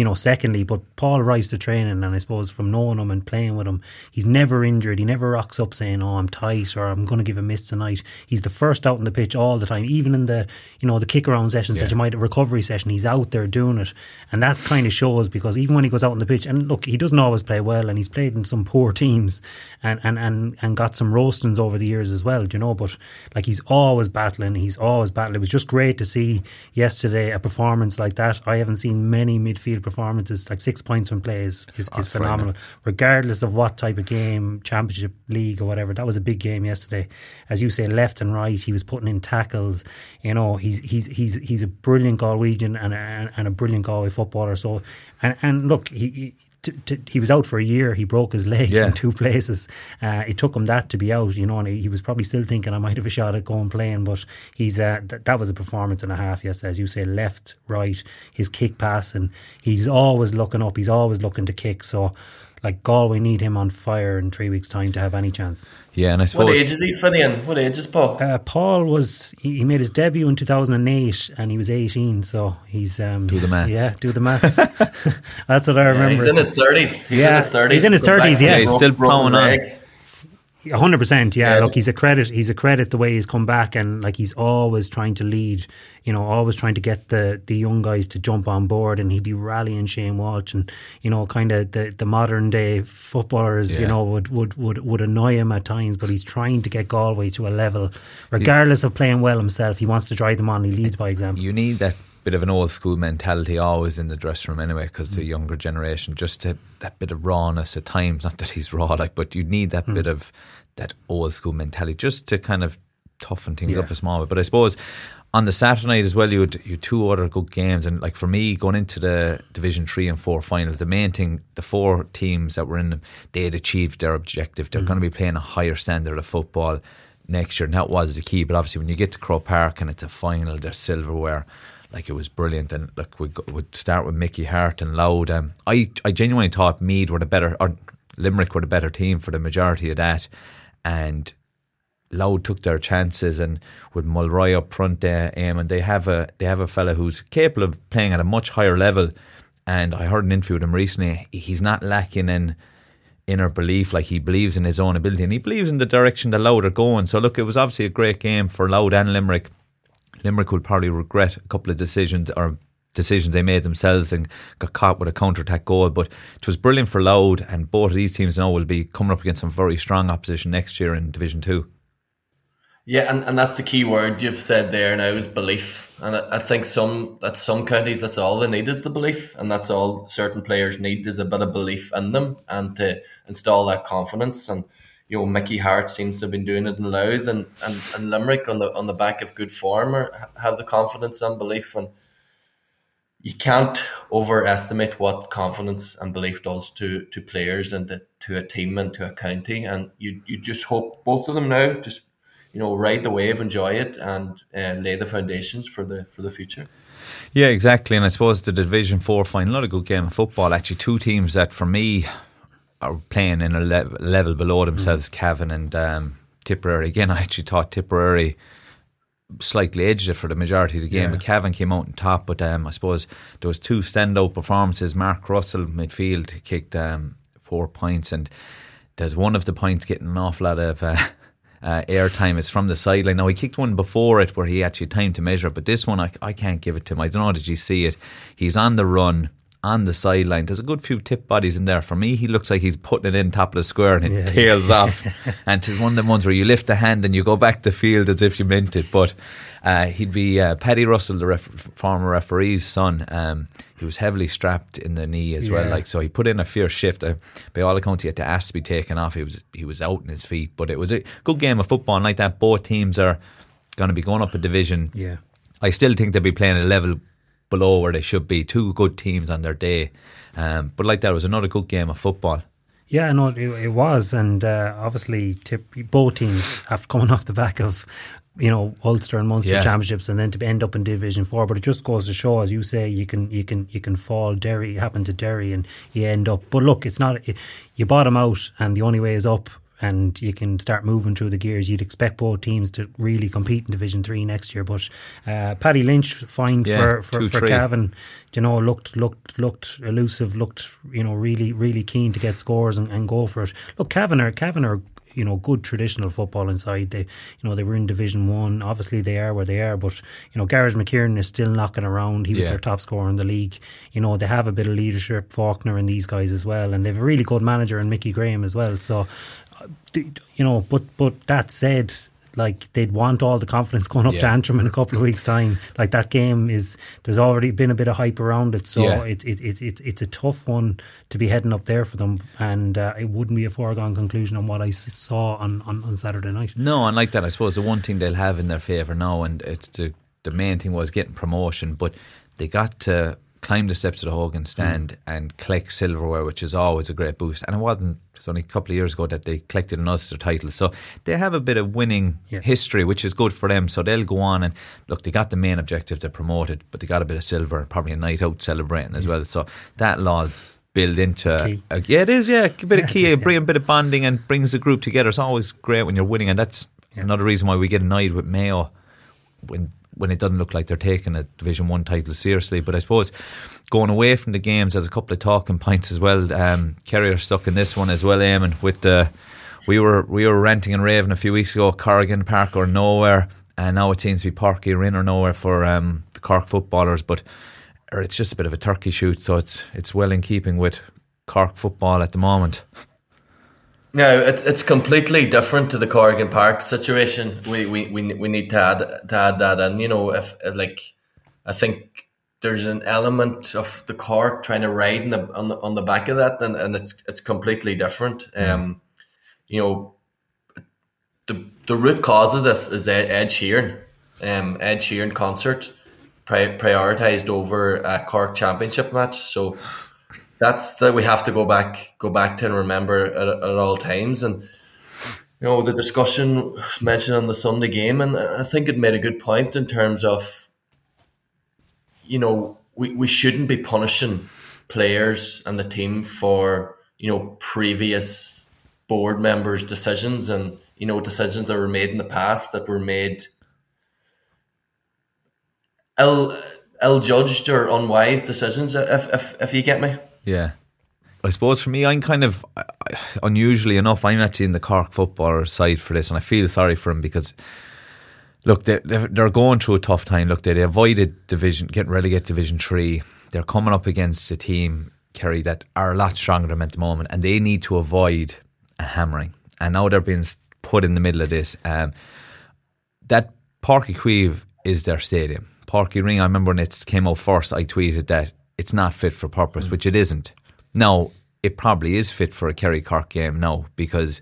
you know, secondly, but Paul arrives to training, and I suppose from knowing him and playing with him, he's never injured. He never rocks up saying, "Oh, I'm tight" or "I'm going to give a miss tonight." He's the first out on the pitch all the time, even in the you know the kick around sessions yeah. that you might recovery session. He's out there doing it, and that kind of shows because even when he goes out on the pitch, and look, he doesn't always play well, and he's played in some poor teams, and and and and got some roastings over the years as well, you know. But like he's always battling, he's always battling. It was just great to see yesterday a performance like that. I haven't seen many midfield performances. Like six points from play is, is, is phenomenal, regardless of what type of game, championship, league, or whatever. That was a big game yesterday. As you say, left and right, he was putting in tackles. You know, he's he's he's he's a brilliant Galwegian and a, and a brilliant Galway footballer. So, and and look, he, he to, to, he was out for a year. He broke his leg yeah. in two places. Uh, it took him that to be out, you know, and he, he, was probably still thinking I might have a shot at going playing. But he's uh, th- that was a performance and a half. Yes, as you say, left, right, his kick pass, and he's always looking up. He's always looking to kick. So like Galway need him on fire in three weeks' time to have any chance. Yeah, and I suppose what age is he Finian? What age is Paul? Uh, Paul was he, he, made his debut in two thousand and eight, and he was eighteen. So he's um, do the maths. Yeah, do the maths. That's what I remember. Yeah, he's in his thirties. Yeah, in his thirties. He's in his thirties. Yeah. yeah, he's still plowing on hundred percent, yeah. Look, he's a credit. He's a credit the way he's come back, and like he's always trying to lead. You know, always trying to get the the young guys to jump on board, and he'd be rallying Shane Walsh, and you know, kind of the the modern day footballers. Yeah. You know, would, would would would annoy him at times, but he's trying to get Galway to a level, regardless of playing well himself. He wants to drive them on. He leads by example. You need that bit of an old school mentality always in the dressing room anyway because mm. the younger generation just to, that bit of rawness at times not that he's raw like but you need that mm. bit of that old school mentality just to kind of toughen things yeah. up a small bit but I suppose on the Saturday night as well you had, you two other good games and like for me going into the division 3 and 4 finals the main thing the four teams that were in them they had achieved their objective they're mm. going to be playing a higher standard of football next year and that was the key but obviously when you get to Croke Park and it's a final there's silverware like it was brilliant. And look, we would start with Mickey Harte and Louth. Um, I I genuinely thought Meath were the better, or Limerick were the better team for the majority of that, and Louth took their chances and with Mulroy up front there, um, and they have a they have a fella who's capable of playing at a much higher level. And I heard an interview with him recently. He's not lacking in inner belief, like he believes in his own ability and he believes in the direction the Louth are going. So look, it was obviously a great game for Louth and Limerick. Limerick will probably regret a couple of decisions or decisions they made themselves and got caught with a counter attack goal. But it was brilliant for Louth, and both of these teams now will be coming up against some very strong opposition next year in Division Two. Yeah, and, and that's the key word you've said there now is belief. And I, I think some at some counties that's all they need is the belief, and that's all certain players need is a bit of belief in them and to install that confidence and you know Mickey Harte seems to have been doing it in Louth and, and, and Limerick on the on the back of good form or have the confidence and belief and you can't overestimate what confidence and belief does to to players and to, to a team and to a county. And you you just hope both of them now just you know ride the wave enjoy it and uh, lay the foundations for the for the future. Yeah exactly. And I suppose the division 4 final not a good game of football. Actually two teams that for me are playing in a le- level below themselves, mm. Cavan and um, Tipperary. Again, I actually thought Tipperary slightly edged it for the majority of the game. Yeah. But Cavan came out on top. But um, I suppose there was two standout performances. Mark Russell midfield kicked um, four points, and there's one of the points getting an awful lot of. Uh, uh, airtime is from the sideline. Now he kicked one before it where he actually timed to measure, it, but this one I, I can't give it to him. I don't know. Did you see it? He's on the run on the sideline. There's a good few tip bodies in there. For me, he looks like he's putting it in top of the square and it yeah, tails off. and it's one of the ones where you lift the hand and you go back the field as if you meant it. But uh, he'd be uh, Paddy Russell, the ref- former referee's son. Um, he was heavily strapped in the knee as yeah. well. Like so, he put in a fierce shift. Uh, by all accounts, he had to ask to be taken off. He was he was out in his feet. But it was a good game of football. And like that, both teams are going to be going up a division. Yeah. I still think they'll be playing a level below where they should be. Two good teams on their day. Um, but like that, it was another good game of football. Yeah, no, it, it was, and uh, obviously, tip, both teams have coming off the back of you know Ulster and Munster yeah. championships, and then to end up in Division Four. But it just goes to show, as you say, you can you can you can fall Derry, happen to Derry, and you end up. But look, it's not you bottom out, and the only way is up and you can start moving through the gears. You'd expect both teams to really compete in Division Three next year. But uh, Paddy Lynch fine yeah, for for, for Cavan. You know, looked looked looked elusive. Looked you know really really keen to get scores and, and go for it. Look, Cavan are Cavan are you know good traditional football inside. They you know they were in Division One. Obviously they are where they are, but you know Gearóid McKiernan is still knocking around. He was yeah. their top scorer in the league. You know they have a bit of leadership, Faulkner and these guys as well, and they have a really good manager in Mickey Graham as well. So you know, but but that said, like they'd want all the confidence going up yeah. to Antrim in a couple of weeks' time. Like that game is, there's already been a bit of hype around it, so yeah. it, it, it, it, it's a tough one to be heading up there for them, and uh, it wouldn't be a foregone conclusion on what I saw on, on, on Saturday night. No, and like that, I suppose the one thing they'll have in their favour now, and it's the the main thing was getting promotion, but they got to climb the steps of the Hogan stand mm. and collect silverware, which is always a great boost. And it wasn't it's only a couple of years ago that they collected an Ulster title. So they have a bit of winning yeah. history, which is good for them. So they'll go on and look, they got the main objective to promote it, but they got a bit of silver and probably a night out celebrating as yeah. well. So that law build into a, yeah, it is, yeah, a bit yeah, of key, bring a bit of bonding and brings the group together. It's always great when you're winning, and that's another reason why we get annoyed with Mayo when when it doesn't look like they're taking a Division One title seriously. But I suppose going away from the games, there's a couple of talking points as well. Um, Kerry are stuck in this one as well, Eamon. With the we were we were renting and raving a few weeks ago, Corrigan Park or nowhere, and now it seems to be Uí Rinn or nowhere for um, the Cork footballers. But or it's just a bit of a turkey shoot, so it's it's well in keeping with Cork football at the moment. No, it's it's completely different to the Corrigan Park situation. We we, we, we need to add to add that, and you know, if, like I think there's an element of the Cork trying to ride in the, on the on the back of that, and, and it's it's completely different. Um, you know, the the root cause of this is Ed, Ed Sheeran. Um, Ed Sheeran concert pri- prioritized over a Cork Championship match, so that's that we have to go back go back to and remember at, at all times. And you know the discussion mentioned on the Sunday game and I think it made a good point in terms of you know we, we shouldn't be punishing players and the team for you know previous board members decisions. And you know decisions that were made in the past that were made ill ill judged or unwise decisions if if if you get me yeah. I suppose for me, I'm kind of unusually enough. I'm actually in the Cork footballer side for this, and I feel sorry for him because look, they're, they're going through a tough time. Look, they, avoided division, getting relegated Division Three. They're coming up against a team, Kerry, that are a lot stronger than at the moment, and they need to avoid a hammering. And now they're being put in the middle of this. Um, that Páirc Uí Chaoimh is their stadium. Páirc Uí Rinn. I remember when it came out first, I tweeted that it's not fit for purpose, mm. which it isn't. Now, it probably is fit for a Kerry Cork game now because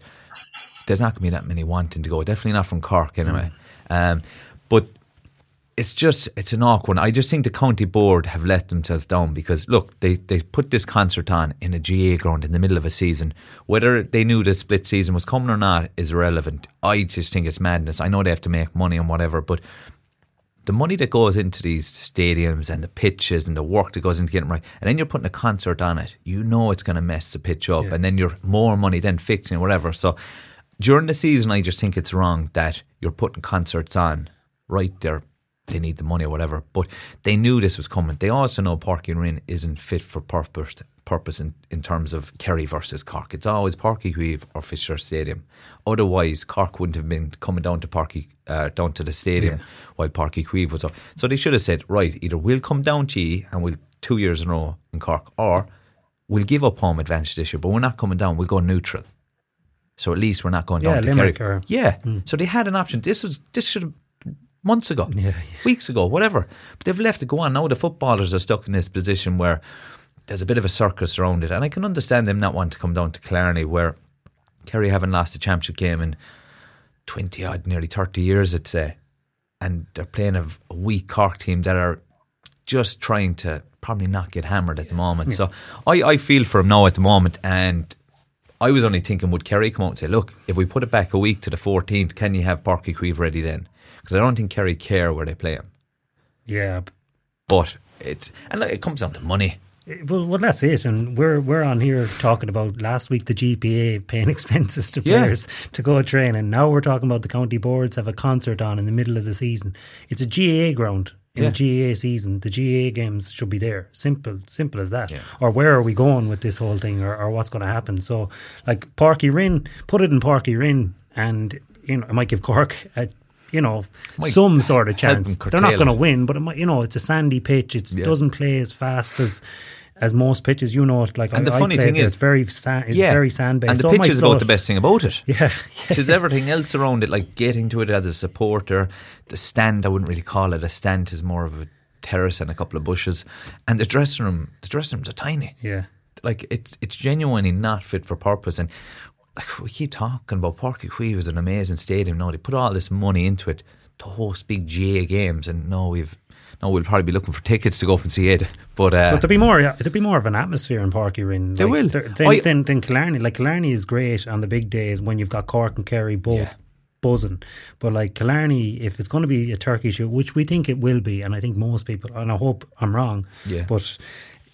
there's not going to be that many wanting to go. Definitely not from Cork anyway. Mm. Um, but it's just it's an awkward. One. I just think the county board have let themselves down because look, they they put this concert on in a GA ground in the middle of a season. Whether they knew the split season was coming or not is irrelevant. I just think it's madness. I know they have to make money and whatever, but the money that goes into these stadiums and the pitches and the work that goes into getting right, and then you're putting a concert on it, you know it's going to mess the pitch up, yeah. and then you're more money then fixing it, whatever. So during the season, I just think it's wrong that you're putting concerts on right there. They need the money or whatever, but they knew this was coming. They also know Uí Rinn isn't fit for purpose purpose in, in terms of Kerry versus Cork. It's always Uí Chaoimh or Fisher Stadium. Otherwise, Cork wouldn't have been coming down to Páirc uh, down to the stadium yeah. while Páirc Uí was up. So they should have said, right, either we'll come down to you and we'll two years in a row in Cork, or we'll give up home advantage this year, but we're not coming down. We'll go neutral. So at least we're not going Yeah, down to Limerick Kerry. or- yeah. So they had an option. This was this should have months ago, Yeah, weeks ago, whatever. But they've left it go on. Now the footballers are stuck in this position where there's a bit of a circus around it, and I can understand them not wanting to come down to Killarney, where Kerry haven't lost a championship game in twenty odd, nearly thirty years, I'd say, and they're playing a, a weak Cork team that are just trying to probably not get hammered at the moment. So I, I feel for him now at the moment, and I was only thinking, would Kerry come out and say, look, if we put it back a week to the 14th, can you have Páirc Uí Chaoimh ready then? Because I don't think Kerry care where they play him. Yeah. But it's, and like, it comes down to money. Well, well, that's it, and we're we're on here talking about last week the GPA paying expenses to Yeah. players to go train, and now we're talking about the county boards have a concert on in the middle of the season. It's a GAA ground in Yeah. a GAA season. The GAA games should be there. Simple, simple as that. Yeah. Or where are we going with this whole thing, or, or what's going to happen? So, like Páirc Uí Rinn, put it in Páirc Uí Rinn, and you know it might give Cork a. You know, some sort of chance. They're not going to win, but it might, you know, it's a sandy pitch. It Yeah. doesn't play as fast as as most pitches. You know it. Like And I, the funny thing there, is- it's very sand. It's yeah. very sand based. And the so pitch is about the best thing about it. Yeah, There's everything else around it, like getting to it as a supporter. The stand, I wouldn't really call it a stand, is more of a terrace and a couple of bushes. And the dressing room, the dressing rooms are tiny. yeah. like it's it's genuinely not fit for purpose. And like we keep talking about Páirc Uí Chaoimh was an amazing stadium. No, they put all this money into it to host big GA games, and now we've no, we'll probably be looking for tickets to go up and see it. But, uh, But there'll be more. There'll be more of an atmosphere in Páirc Uí Rinn. There will. Than, I- than, than Killarney. Like Killarney is great on the big days when you've got Cork and Kerry both Yeah. buzzing. But like Killarney, if it's going to be a turkey show, which we think it will be, and I think most people, and I hope I'm wrong. Yeah. But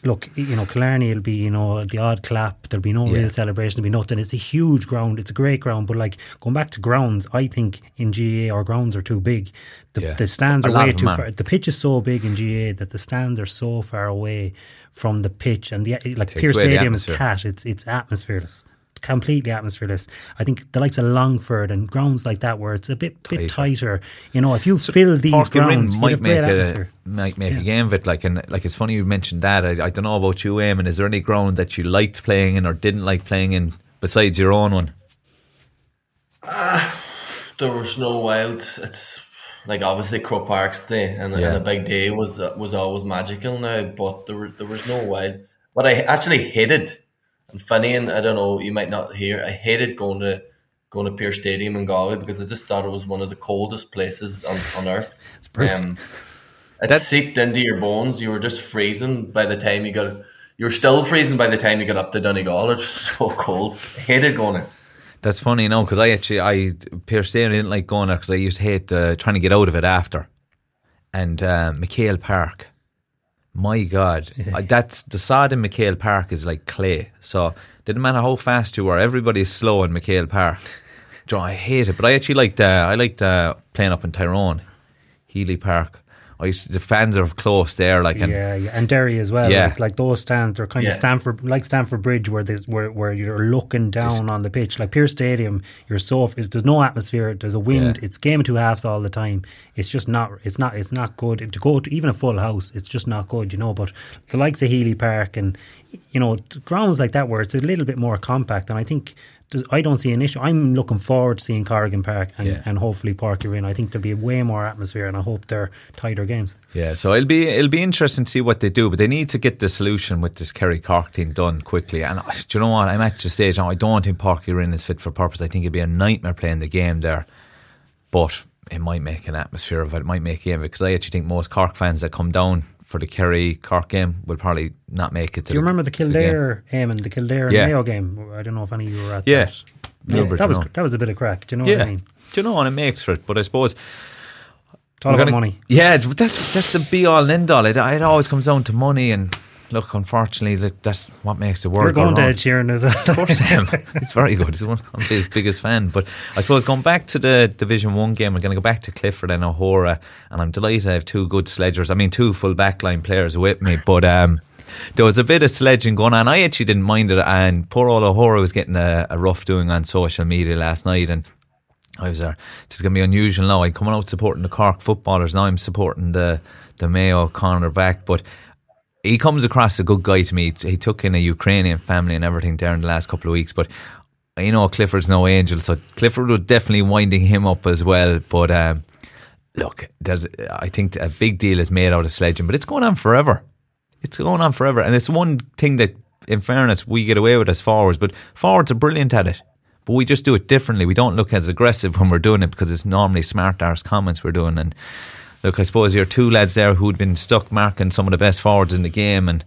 look, you know, Killarney will be, you know, the odd clap. There'll be no Yeah. real celebration. There'll be nothing. It's a huge ground. It's a great ground. But like going back to grounds, I think in GA our grounds are too big. The, Yeah. the stands A are way too are. far. The pitch is so big in GA that the stands are so far away from the pitch, and the like Pearse Stadium is cat. It's it's atmosphereless, completely atmosphereless. I think the likes of Longford and grounds like that where it's a bit bit tighter. You know, if you fill these Parky grounds, you might have make great a might make a game of it. Like and like it's funny you mentioned that. I, I don't know about you, Eamon. Is there any ground that you liked playing in or didn't like playing in besides your own one? There was no wild. It's like obviously Croke Park's day and, Yeah. and a big day was uh, was always magical now, but there were, there was no wild. What I actually hated, and Finian, I don't know, you might not hear. I hated going to going to Pearse Stadium in Galway because I just thought it was one of the coldest places on, on earth. It's brutal. Um, it That- seeped into your bones. You were just freezing by the time you got. You were still freezing by the time you got up to Donegal. It was so cold. I hated going there. That's funny, you know, because I actually I Pearse Stadium I didn't like going there because I used to hate uh, trying to get out of it after. And uh, McHale Park, my God, that's the sod in McHale Park is like clay. So didn't matter how fast you were, everybody's slow in McHale Park. Joe, I hate it, but I actually liked uh, I liked uh, playing up in Tyrone, Healy Park. I used to, the fans are close there, like and yeah, yeah, and Derry as well. Yeah. Like, like those stands, they're kind Yeah. of Stanford, like Stamford Bridge, where there's, where where you're looking down on the pitch. Like Pearse Stadium, you're so there's no atmosphere. There's a wind. Yeah. It's game of two halves all the time. It's just not. It's not. It's not good to go to even a full house. It's just not good, you know. But the likes of Healy Park and you know grounds like that where it's a little bit more compact, and I think. I don't see an issue. I'm looking forward to seeing Corrigan Park and, Yeah. and hopefully Park in. I think there'll be way more atmosphere, and I hope they're tighter games. Yeah, so it'll be it'll be interesting to see what they do, but they need to get the solution with this Kerry Cork team done quickly. And uh, do you know what? I'm at the stage now. I don't think Páirc Uí Rinn is fit for purpose. I think it'd be a nightmare playing the game there, but it might make an atmosphere of it. It might make a game because I actually think most Cork fans that come down for the Kerry Cork game will probably not make it. To Do you remember the to game. Kildare, Eamon, the Kildare Yeah. Mayo game? I don't know if any of you were at Yeah. that. Yeah, Yes, that was no. that was a bit of crack. Do you know Yeah, what I mean? do you know what it makes for it? But I suppose It's all about gonna- money. Yeah, that's that's the be all and end all. It, it always comes down to money, and look, unfortunately, that- that's what makes the work. You're going go to. Ed Sheeran as well. Of course I am. It's very good. He's one I'm his biggest fan. But I suppose going back to the Division One game, we're going to go back to Clifford and O'Hora, and I'm delighted I have two good sledgers. I mean, two full backline players with me, but um, there was a bit of sledging going on. I actually didn't mind it, and poor old O'Hora was getting a, a rough doing on social media last night, and I was there. This is going to be unusual now. I'm coming out supporting the Cork footballers. Now I'm supporting the the Mayo corner back, but he comes across a good guy to me. He took in a Ukrainian family and everything there in the last couple of weeks, but you know Clifford's no angel, so Clifford was definitely winding him up as well. But um, look, there's I think a big deal is made out of sledging, but it's going on forever. It's going on forever, and it's one thing that, in fairness, we get away with as forwards. But forwards are brilliant at it, but we just do it differently. We don't look as aggressive when we're doing it because it's normally smart arse comments we're doing. And look, I suppose you're two lads there who'd been stuck marking some of the best forwards in the game, and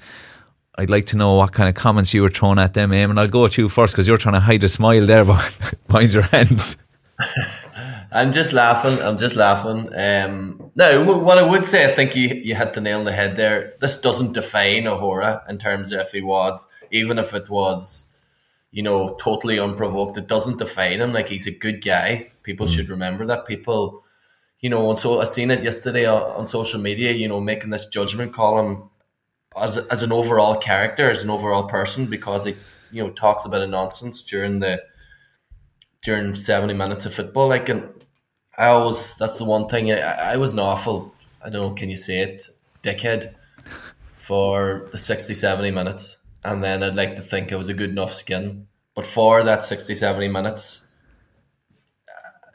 I'd like to know what kind of comments you were throwing at them, Eamon. I'll go at you first because you're trying to hide a smile there behind your hands. I'm just laughing. I'm just laughing. Um, no, what I would say, I think you you hit the nail on the head there. This doesn't define O'Hora in terms of if he was, even if it was, you know, totally unprovoked. It doesn't define him. Like he's a good guy. People mm. should remember that. People, you know, and so I seen it yesterday uh, on social media. You know, making this judgment column as as an overall character, as an overall person, because he, you know, talks a bit of nonsense during the during 70 minutes of football. Like, and I always, that's the one thing, I, I was an awful, I don't know, can you say it, dickhead for the 60, 70 minutes. And then I'd like to think I was a good enough skin. But for that 60, 70 minutes,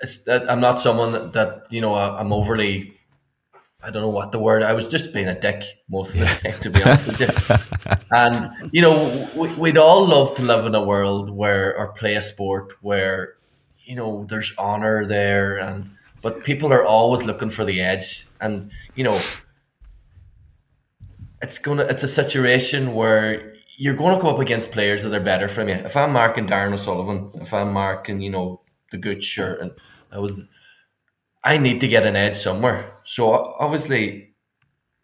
it's, I'm not someone that, you know, I'm overly I don't know what the word. I was just being a dick most of the time, to be honest with you. And you know, we'd all love to live in a world where, or play a sport where, you know, there's honor there, and but people are always looking for the edge, and you know, it's gonna, it's a situation where you're going to go up against players that are better from you. If I'm marking Darran O'Sullivan, if I'm marking, you know, the good shirt, and I was I need to get an edge somewhere. So obviously,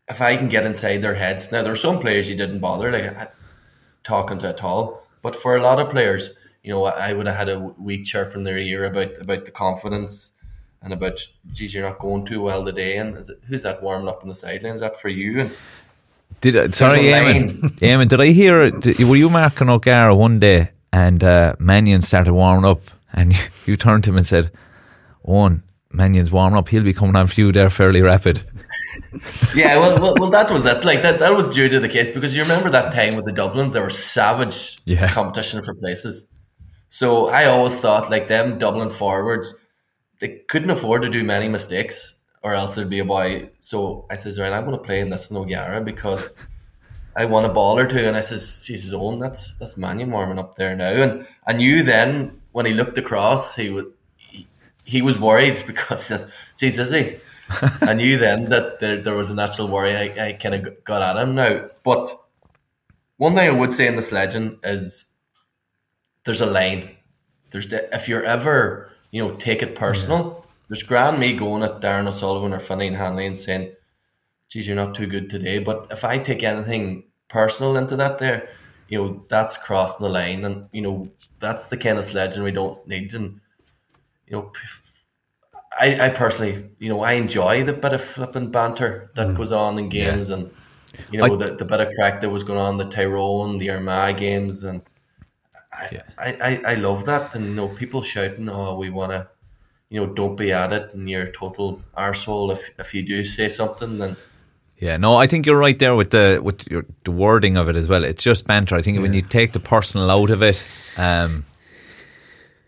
if I can get inside their heads, now there are some players you didn't bother like talking to at all, but for a lot of players, you know, I would have had a weak chirp in their ear about about the confidence and about, geez, you're not going too well today, and it, who's that warming up on the sideline? Is that for you? And did uh, sorry, Eamon, Eamon, did I hear? Did, were you marking O'Gara one day and uh, Mannion started warming up, and you, you turned to him and said, "One." Mannion's warming up, he'll be coming on for you there fairly rapid. yeah, well, well, well, that was it. Like that, that was due to the case because you remember that time with the Dublins, there was savage yeah. competition for places. So I always thought like them Dublin forwards, they couldn't afford to do many mistakes, or else there'd be a boy. So I says, right, I'm going to play in this Nogara because I want a ball or two. And I says, Jesus, Eoghan that's that's Mannion warming up there now. And I knew then when he looked across, he would he was worried because, Jesus, he. I knew then that there, there was a natural worry. I, I kind of got at him now. But one thing I would say in this legend is there's a line. There's the, if you're ever you know take it personal. Yeah. There's grand me going at Darran O'Sullivan or Finian Hanley and saying, "Geez, you're not too good today." But if I take anything personal into that, there, you know, that's crossing the line, and you know that's the kind of sledging we don't need. And you know, I, I personally, you know, I enjoy the bit of flipping banter that mm. goes on in games, yeah. and you know, I, the, the bit of crack that was going on the Tyrone, the Armagh games, and I, yeah. I, I, I love that. And you know, people shouting, "Oh, we want to," you know, don't be at it, and you're a total arsehole if if you do say something, then. Yeah, no, I think you're right there with the with your, the wording of it as well. It's just banter. I think yeah. when you take the personal out of it, um,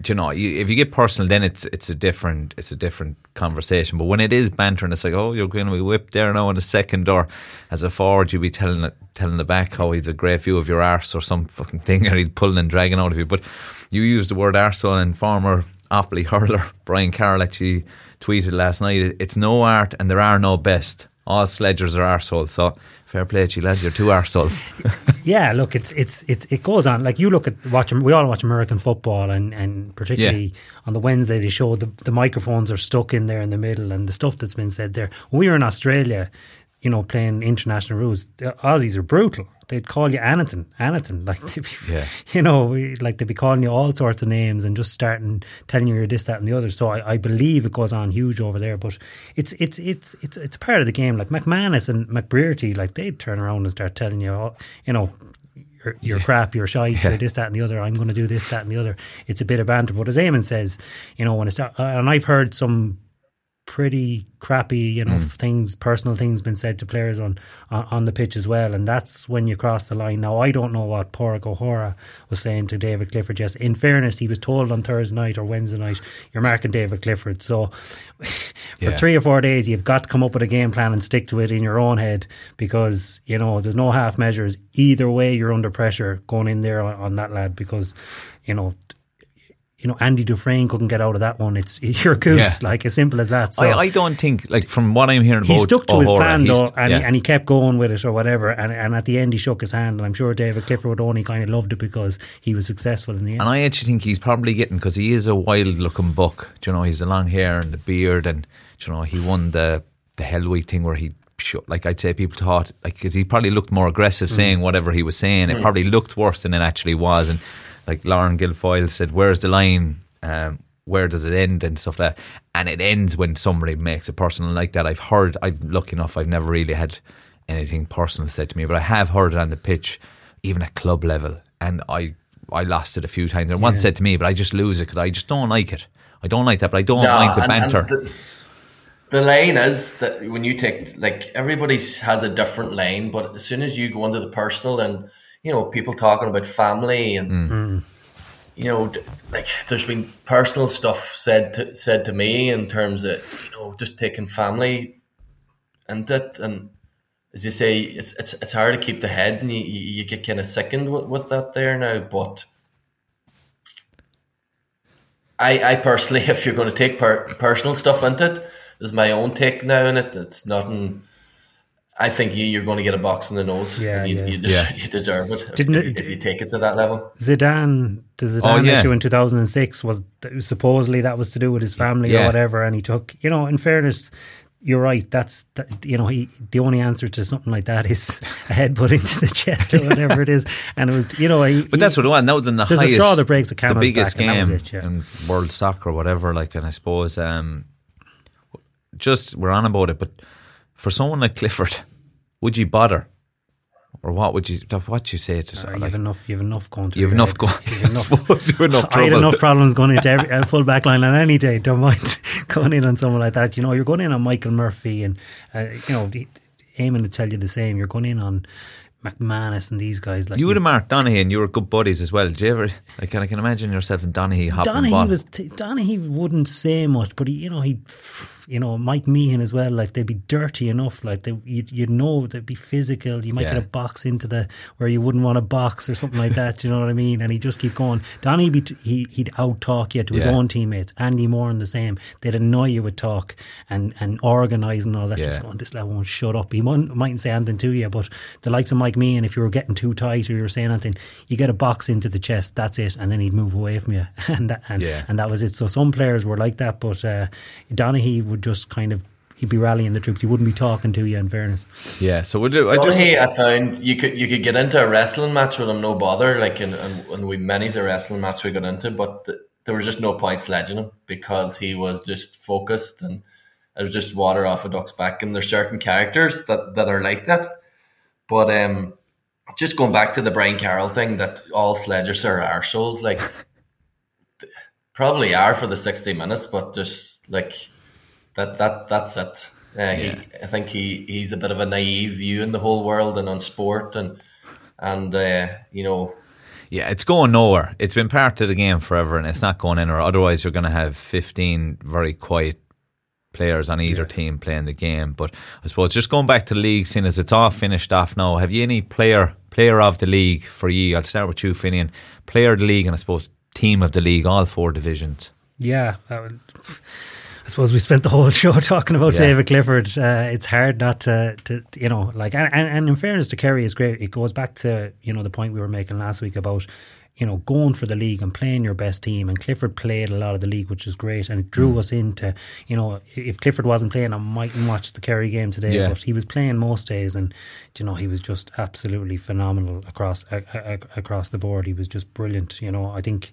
you know, you, if you get personal, then it's it's a different it's a different conversation. But when it is banter and it's like, oh, you're going to be whipped there now in a second, or as a forward, you'll be telling telling the back how he's a great view of your arse or some fucking thing, or he's pulling and dragging out of you. But you use the word arsehole, and former Offaly hurler Brian Carroll actually tweeted last night, "It's no art, and there are no best. All sledgers are arseholes." So Fair play to you lads, you're two arseholes. yeah, look, it's it's it's it goes on. Like you look at watch, we all watch American football, and and particularly yeah. on the Wednesday they show the the microphones are stuck in there in the middle, and the stuff that's been said there. When we were in Australia, you know, playing international rules, the Aussies are brutal they'd call you anything, anything. Like, be, yeah. you know, like they'd be calling you all sorts of names and just starting telling you you're this, that, and the other. So I, I believe it goes on huge over there. But it's it's it's it's it's part of the game. Like McManus and McBrearty, like they'd turn around and start telling you, oh, you know, you're, you're yeah. crap, you're shy, yeah. you're this, that, and the other. I'm going to do this, that, and the other. It's a bit of banter. But as Eamon says, you know, when it's uh, and I've heard some pretty crappy, you know, Mm. things, personal things been said to players on, on on the pitch as well, and that's when you cross the line. Now, I don't know what Pádraig O'Hora was saying to David Clifford. Yes, in fairness, he was told on Thursday night or Wednesday night, "You're marking David Clifford." So, for Yeah. three or four days, you've got to come up with a game plan and stick to it in your own head because you know there's no half measures. Either way, you're under pressure going in there on, on that lad because you know you know, Andy Dufresne couldn't get out of that one. It's your goose, Yeah. like as simple as that. So I, I don't think, like from what I'm hearing he stuck to his plan though, and, yeah. he, and he kept going with it or whatever. And, and at the end, he shook his hand. And I'm sure David Clifford would only kind of loved it because he was successful in the end. And I actually think he's probably getting because he is a wild looking buck. Do you know, he's the long hair and the beard, and do you know, he won the the Hell Week thing where he. Like I'd say, people thought like he probably looked more aggressive Mm. saying whatever he was saying. It probably looked worse than it actually was. And like Lauren Guilfoyle said, "Where's the line? Um, where does it end?" and stuff like that. And it ends when somebody makes it personal like that. I've heard. I'm lucky enough. I've never really had anything personal said to me, but I have heard it on the pitch, even at club level, and I I lost it a few times. And once said to me, but I just lose it because I just don't like it. I don't like that, but I don't Yeah, mind the and- and banter. the, the line is that when you take like everybody has a different lane, but as soon as you go into the personal and you know people talking about family and Mm. you know like there's been personal stuff said to, said to me in terms of you know just taking family and it and as you say it's it's, it's hard to keep the head and you, you, you get kind of sickened with, with that there now but I, I personally, if you're going to take per- personal stuff into it, is my own take now in it. It's nothing. I think you, you're going to get a box in the nose. Yeah, you, yeah. You, des- Yeah. you deserve it if, Didn't if, it- if you take it to that level. Zidane, the Zidane Oh, yeah. issue in 2006 was supposedly that was to do with his family or whatever. And he took, you know, in fairness, you're right. That's, that, you know, he, the only answer to something like that is a headbutt into the chest or whatever it is. And it was, you know, he, But that's what it was. That was in the There's a highest, straw that breaks the the camel's biggest back, and that game it, yeah. in world soccer or whatever. Like, and I suppose um, just we're on about it, but for someone like Clifford, would you bother, or what would you? What you say to? Uh, like, you have enough. You have enough going. you have enough going. Enough. suppose you have enough I had enough problems going into every a full back line on any day. Don't mind going in on someone like that. You know, you're going in on Michael Murphy and uh, you know, aiming to tell you the same. You're going in on McManus and these guys. Like You would have marked Donaghy, and you were good buddies as well. Did you ever? Like, I can imagine yourself and Donaghy hopping Donaghy ball. was Donaghy wouldn't say much, but he, you know, he, you know, Mike Meehan as well. Like they'd be dirty enough. Like they, you'd, you'd know they'd be physical. You might Yeah. get a box into the where you wouldn't want a box or something like that. you know what I mean? And he'd just keep going. Donaghy, be, he he'd out talk you to his Yeah. own teammates. Andy Moore and the same. They'd annoy you with talk and and organise and all that. Just Yeah. going, this lad won't shut up. He mightn't, mightn't say anything to you, but the likes of Mike Meehan, if you were getting too tight or you were saying anything, you get a box into the chest. That's it, and then he'd move away from you, and that, and, Yeah. and that was it. So some players were like that, but uh, Donaghy would just kind of he'd be rallying the troops. He wouldn't be talking to you. In fairness, yeah. So we'll do. I just. hey, I found you could you could get into a wrestling match with him, no bother. Like, and and, and we many's a wrestling match we got into, but th- there was just no point sledging him because he was just focused and it was just water off a duck's back. And there's certain characters that that are like that, but um, just going back to the Brian Carroll thing, that all sledgers are arseholes, like probably are for the sixty minutes, but just like that that that's it. Uh, he, I think he, he's a bit of a naive view in the whole world and on sport and and uh, you know Yeah, it's going nowhere. It's been part of the game forever, and it's not going anywhere. Otherwise, you're going to have 15 very quiet players on either team playing the game. But I suppose just going back to the league, seeing as it's all finished off now, have you any player player of the league for you? I'll start with you, Finian. Player of the league, and I suppose team of the league, all four divisions. yeah. Would, I suppose we spent the whole show talking about Yeah. David Clifford. Uh, it's hard not to, to, you know, like, and, and, and in fairness to Kerry, is great. It goes back to you know the point we were making last week about you know going for the league and playing your best team. And Clifford played a lot of the league, which is great, and it drew mm. us into you know if Clifford wasn't playing, I mightn't watch the Kerry game today, Yeah. but he was playing most days, and you know he was just absolutely phenomenal across a, a, across the board. He was just brilliant. You know, I think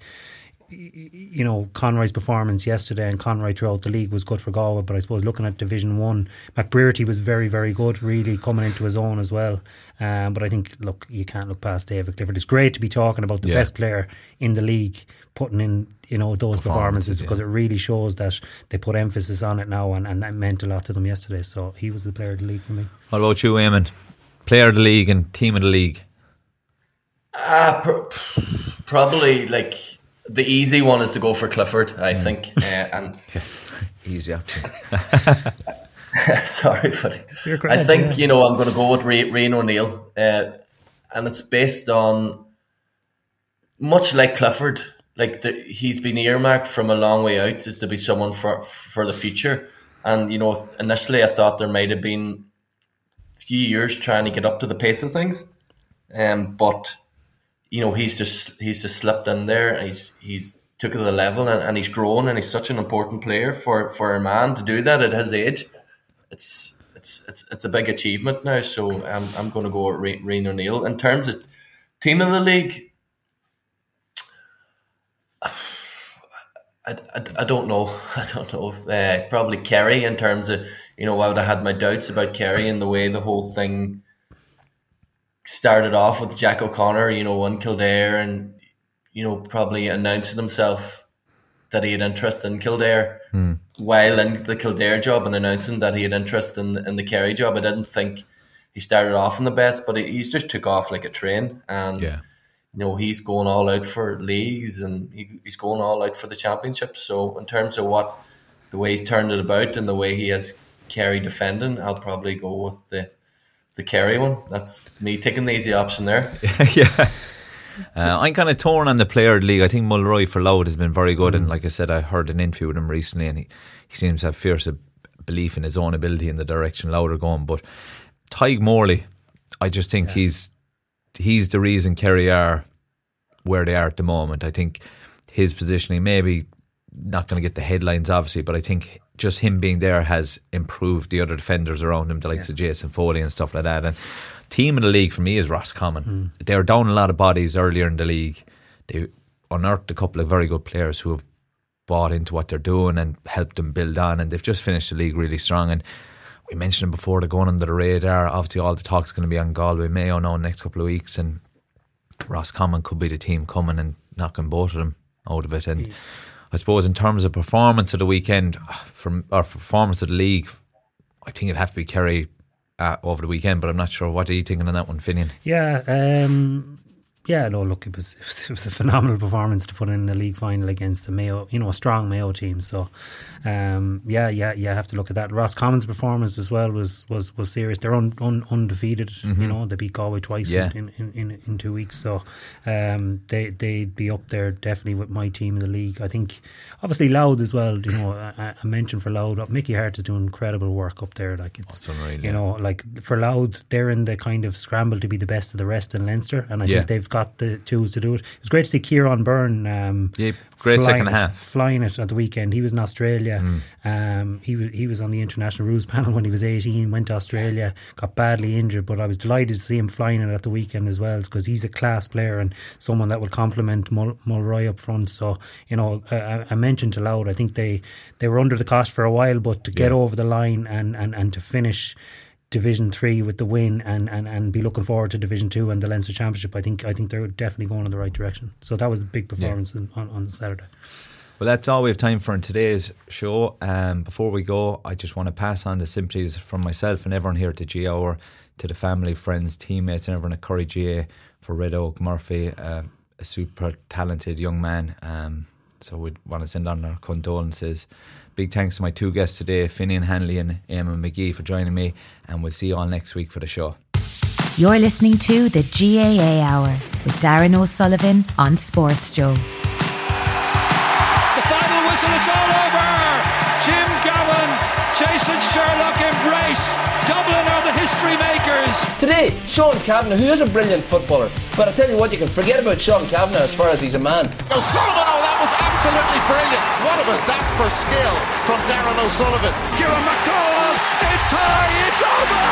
you know, Conroy's performance yesterday and Conroy throughout the league was good for Galway, but I suppose looking at Division 1, McBrearty was very, very good, really coming into his own as well. Um, but I think, look, you can't look past David Clifford. It's great to be talking about the Yeah. best player in the league putting in, you know, those performances Performances, because yeah. it really shows that they put emphasis on it now and, and that meant a lot to them yesterday. So he was the player of the league for me. What about you, Eamon? Player of the league and team of the league. Uh, pr- probably like the easy one is to go for Clifford, I think. Uh, and Easy option. sorry, but You're I think yeah. you know I'm going to go with Ray, Rian O'Neill, uh, and it's based on much like Clifford. Like the, he's been earmarked from a long way out as to be someone for for the future. And you know, initially I thought there might have been a few years trying to get up to the pace of things, um, but you know he's just he's just slipped in there. And he's he's took it to the level and, and he's grown and he's such an important player for for a man to do that at his age it's it's it's it's a big achievement now. So I'm I'm going to go Ray, Rian O'Neill in terms of team of the league. I, I, I don't know. I don't know. Uh, probably Kerry in terms of you know while I would have had my doubts about Kerry and the way the whole thing started off with Jack O'Connor. You know, on Kildare and you know probably announcing himself that he had interest in Kildare hmm. while in the Kildare job and announcing that he had interest in in the Kerry job. I didn't think he started off in the best, but he, he's just took off like a train, and Yeah. you know he's going all out for leagues and he, he's going all out for the championship. So in terms of what the way he's turned it about and the way he has Kerry defending, I'll probably go with the the Kerry one. That's me taking the easy option there. yeah. Uh, I'm kind of torn on the player league. I think Mulroy for Louth has been very good, and like I said, I heard an interview with him recently, and he, he seems to have fierce belief in his own ability and the direction Louth are going. But Tadhg Morley, I just think he's he's the reason Kerry are where they are at the moment. I think his positioning maybe not going to get the headlines, obviously, but I think just him being there has improved the other defenders around him, the likes of Jason Foley and stuff like that. And team in the league for me is Roscommon. Mm. They were down a lot of bodies earlier in the league. They unearthed a couple of very good players who have bought into what they're doing and helped them build on, and they've just finished the league really strong. And we mentioned them before, they're going under the radar. Obviously, all the talk's going to be on Galway Mayo now in the next couple of weeks, and Roscommon could be the team coming and knocking both of them out of it. And I suppose in terms of performance of the weekend, from or performance of the league, I think it'd have to be Kerry uh, over the weekend. But I'm not sure. What are you thinking on that one, Finian? Yeah, um, yeah. No, look, it was, it was it was a phenomenal performance to put in a league final against a Mayo, you know, a strong Mayo team. So, um, yeah, yeah, yeah. Have to look at that. Roscommon's performance as well was was was serious. They're un, un, undefeated. You know, they beat Galway twice Yeah. in, in, in in two weeks. So, um, they they'd be up there definitely with my team in the league. I think, obviously, Louth as well. You know, I, I mentioned for Louth, Mickey Harte is doing incredible work up there. Like it's, unreal, you yeah. know, like for Louth, they're in the kind of scramble to be the best of the rest in Leinster, and I Yeah. think they've got the tools to do it. It was great to see Kieran Byrne. Um, Yeah, great flying second half. flying it at the weekend. He was in Australia. Mm. Um, he was he was on the international rules panel when he was eighteen. Went to Australia, got badly injured, but I was delighted to see him flying it at the weekend as well because he's a class player and someone that will complement Mul- Mulroy up front. So you know, I- I, mentioned to Louth, I think they they were under the cost for a while, but to get over the line and and and to finish. Division three with the win and, and, and be looking forward to Division two and the Leinster Championship. I think I think they're definitely going in the right direction. So that was a big performance on, on, on Saturday. Well, that's all we have time for in today's show. Um, before we go, I just want to pass on the sympathies from myself and everyone here at the G Hour, to the family, friends, teammates, and everyone at Curry GA for Red Oak Murphy, uh, a super talented young man. Um, so we want to send on our condolences. Big thanks to my two guests today, Finian Hanley and Eamon McGee, for joining me, and we'll see you all next week for the show. You're listening to the GAA Hour with Darran O'Sullivan on Sports Joe. The final whistle, it's all over. Jim Gavin, Jason Sherlock embrace. Dublin are the history makers. Today, Sean Cavanagh, who is a brilliant footballer, but I tell you what, you can forget about Sean Cavanagh as far as he's a man. O'Sullivan, oh, that was absolutely brilliant. What about that for skill from Darran O'Sullivan? Kieran McDowell, it's high, it's over.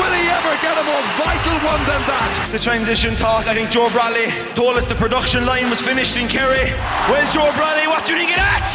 Will he ever get a more vital one than that? The transition talk, I think Joe Bradley told us the production line was finished in Kerry. Well, Joe Bradley, what do you think of that?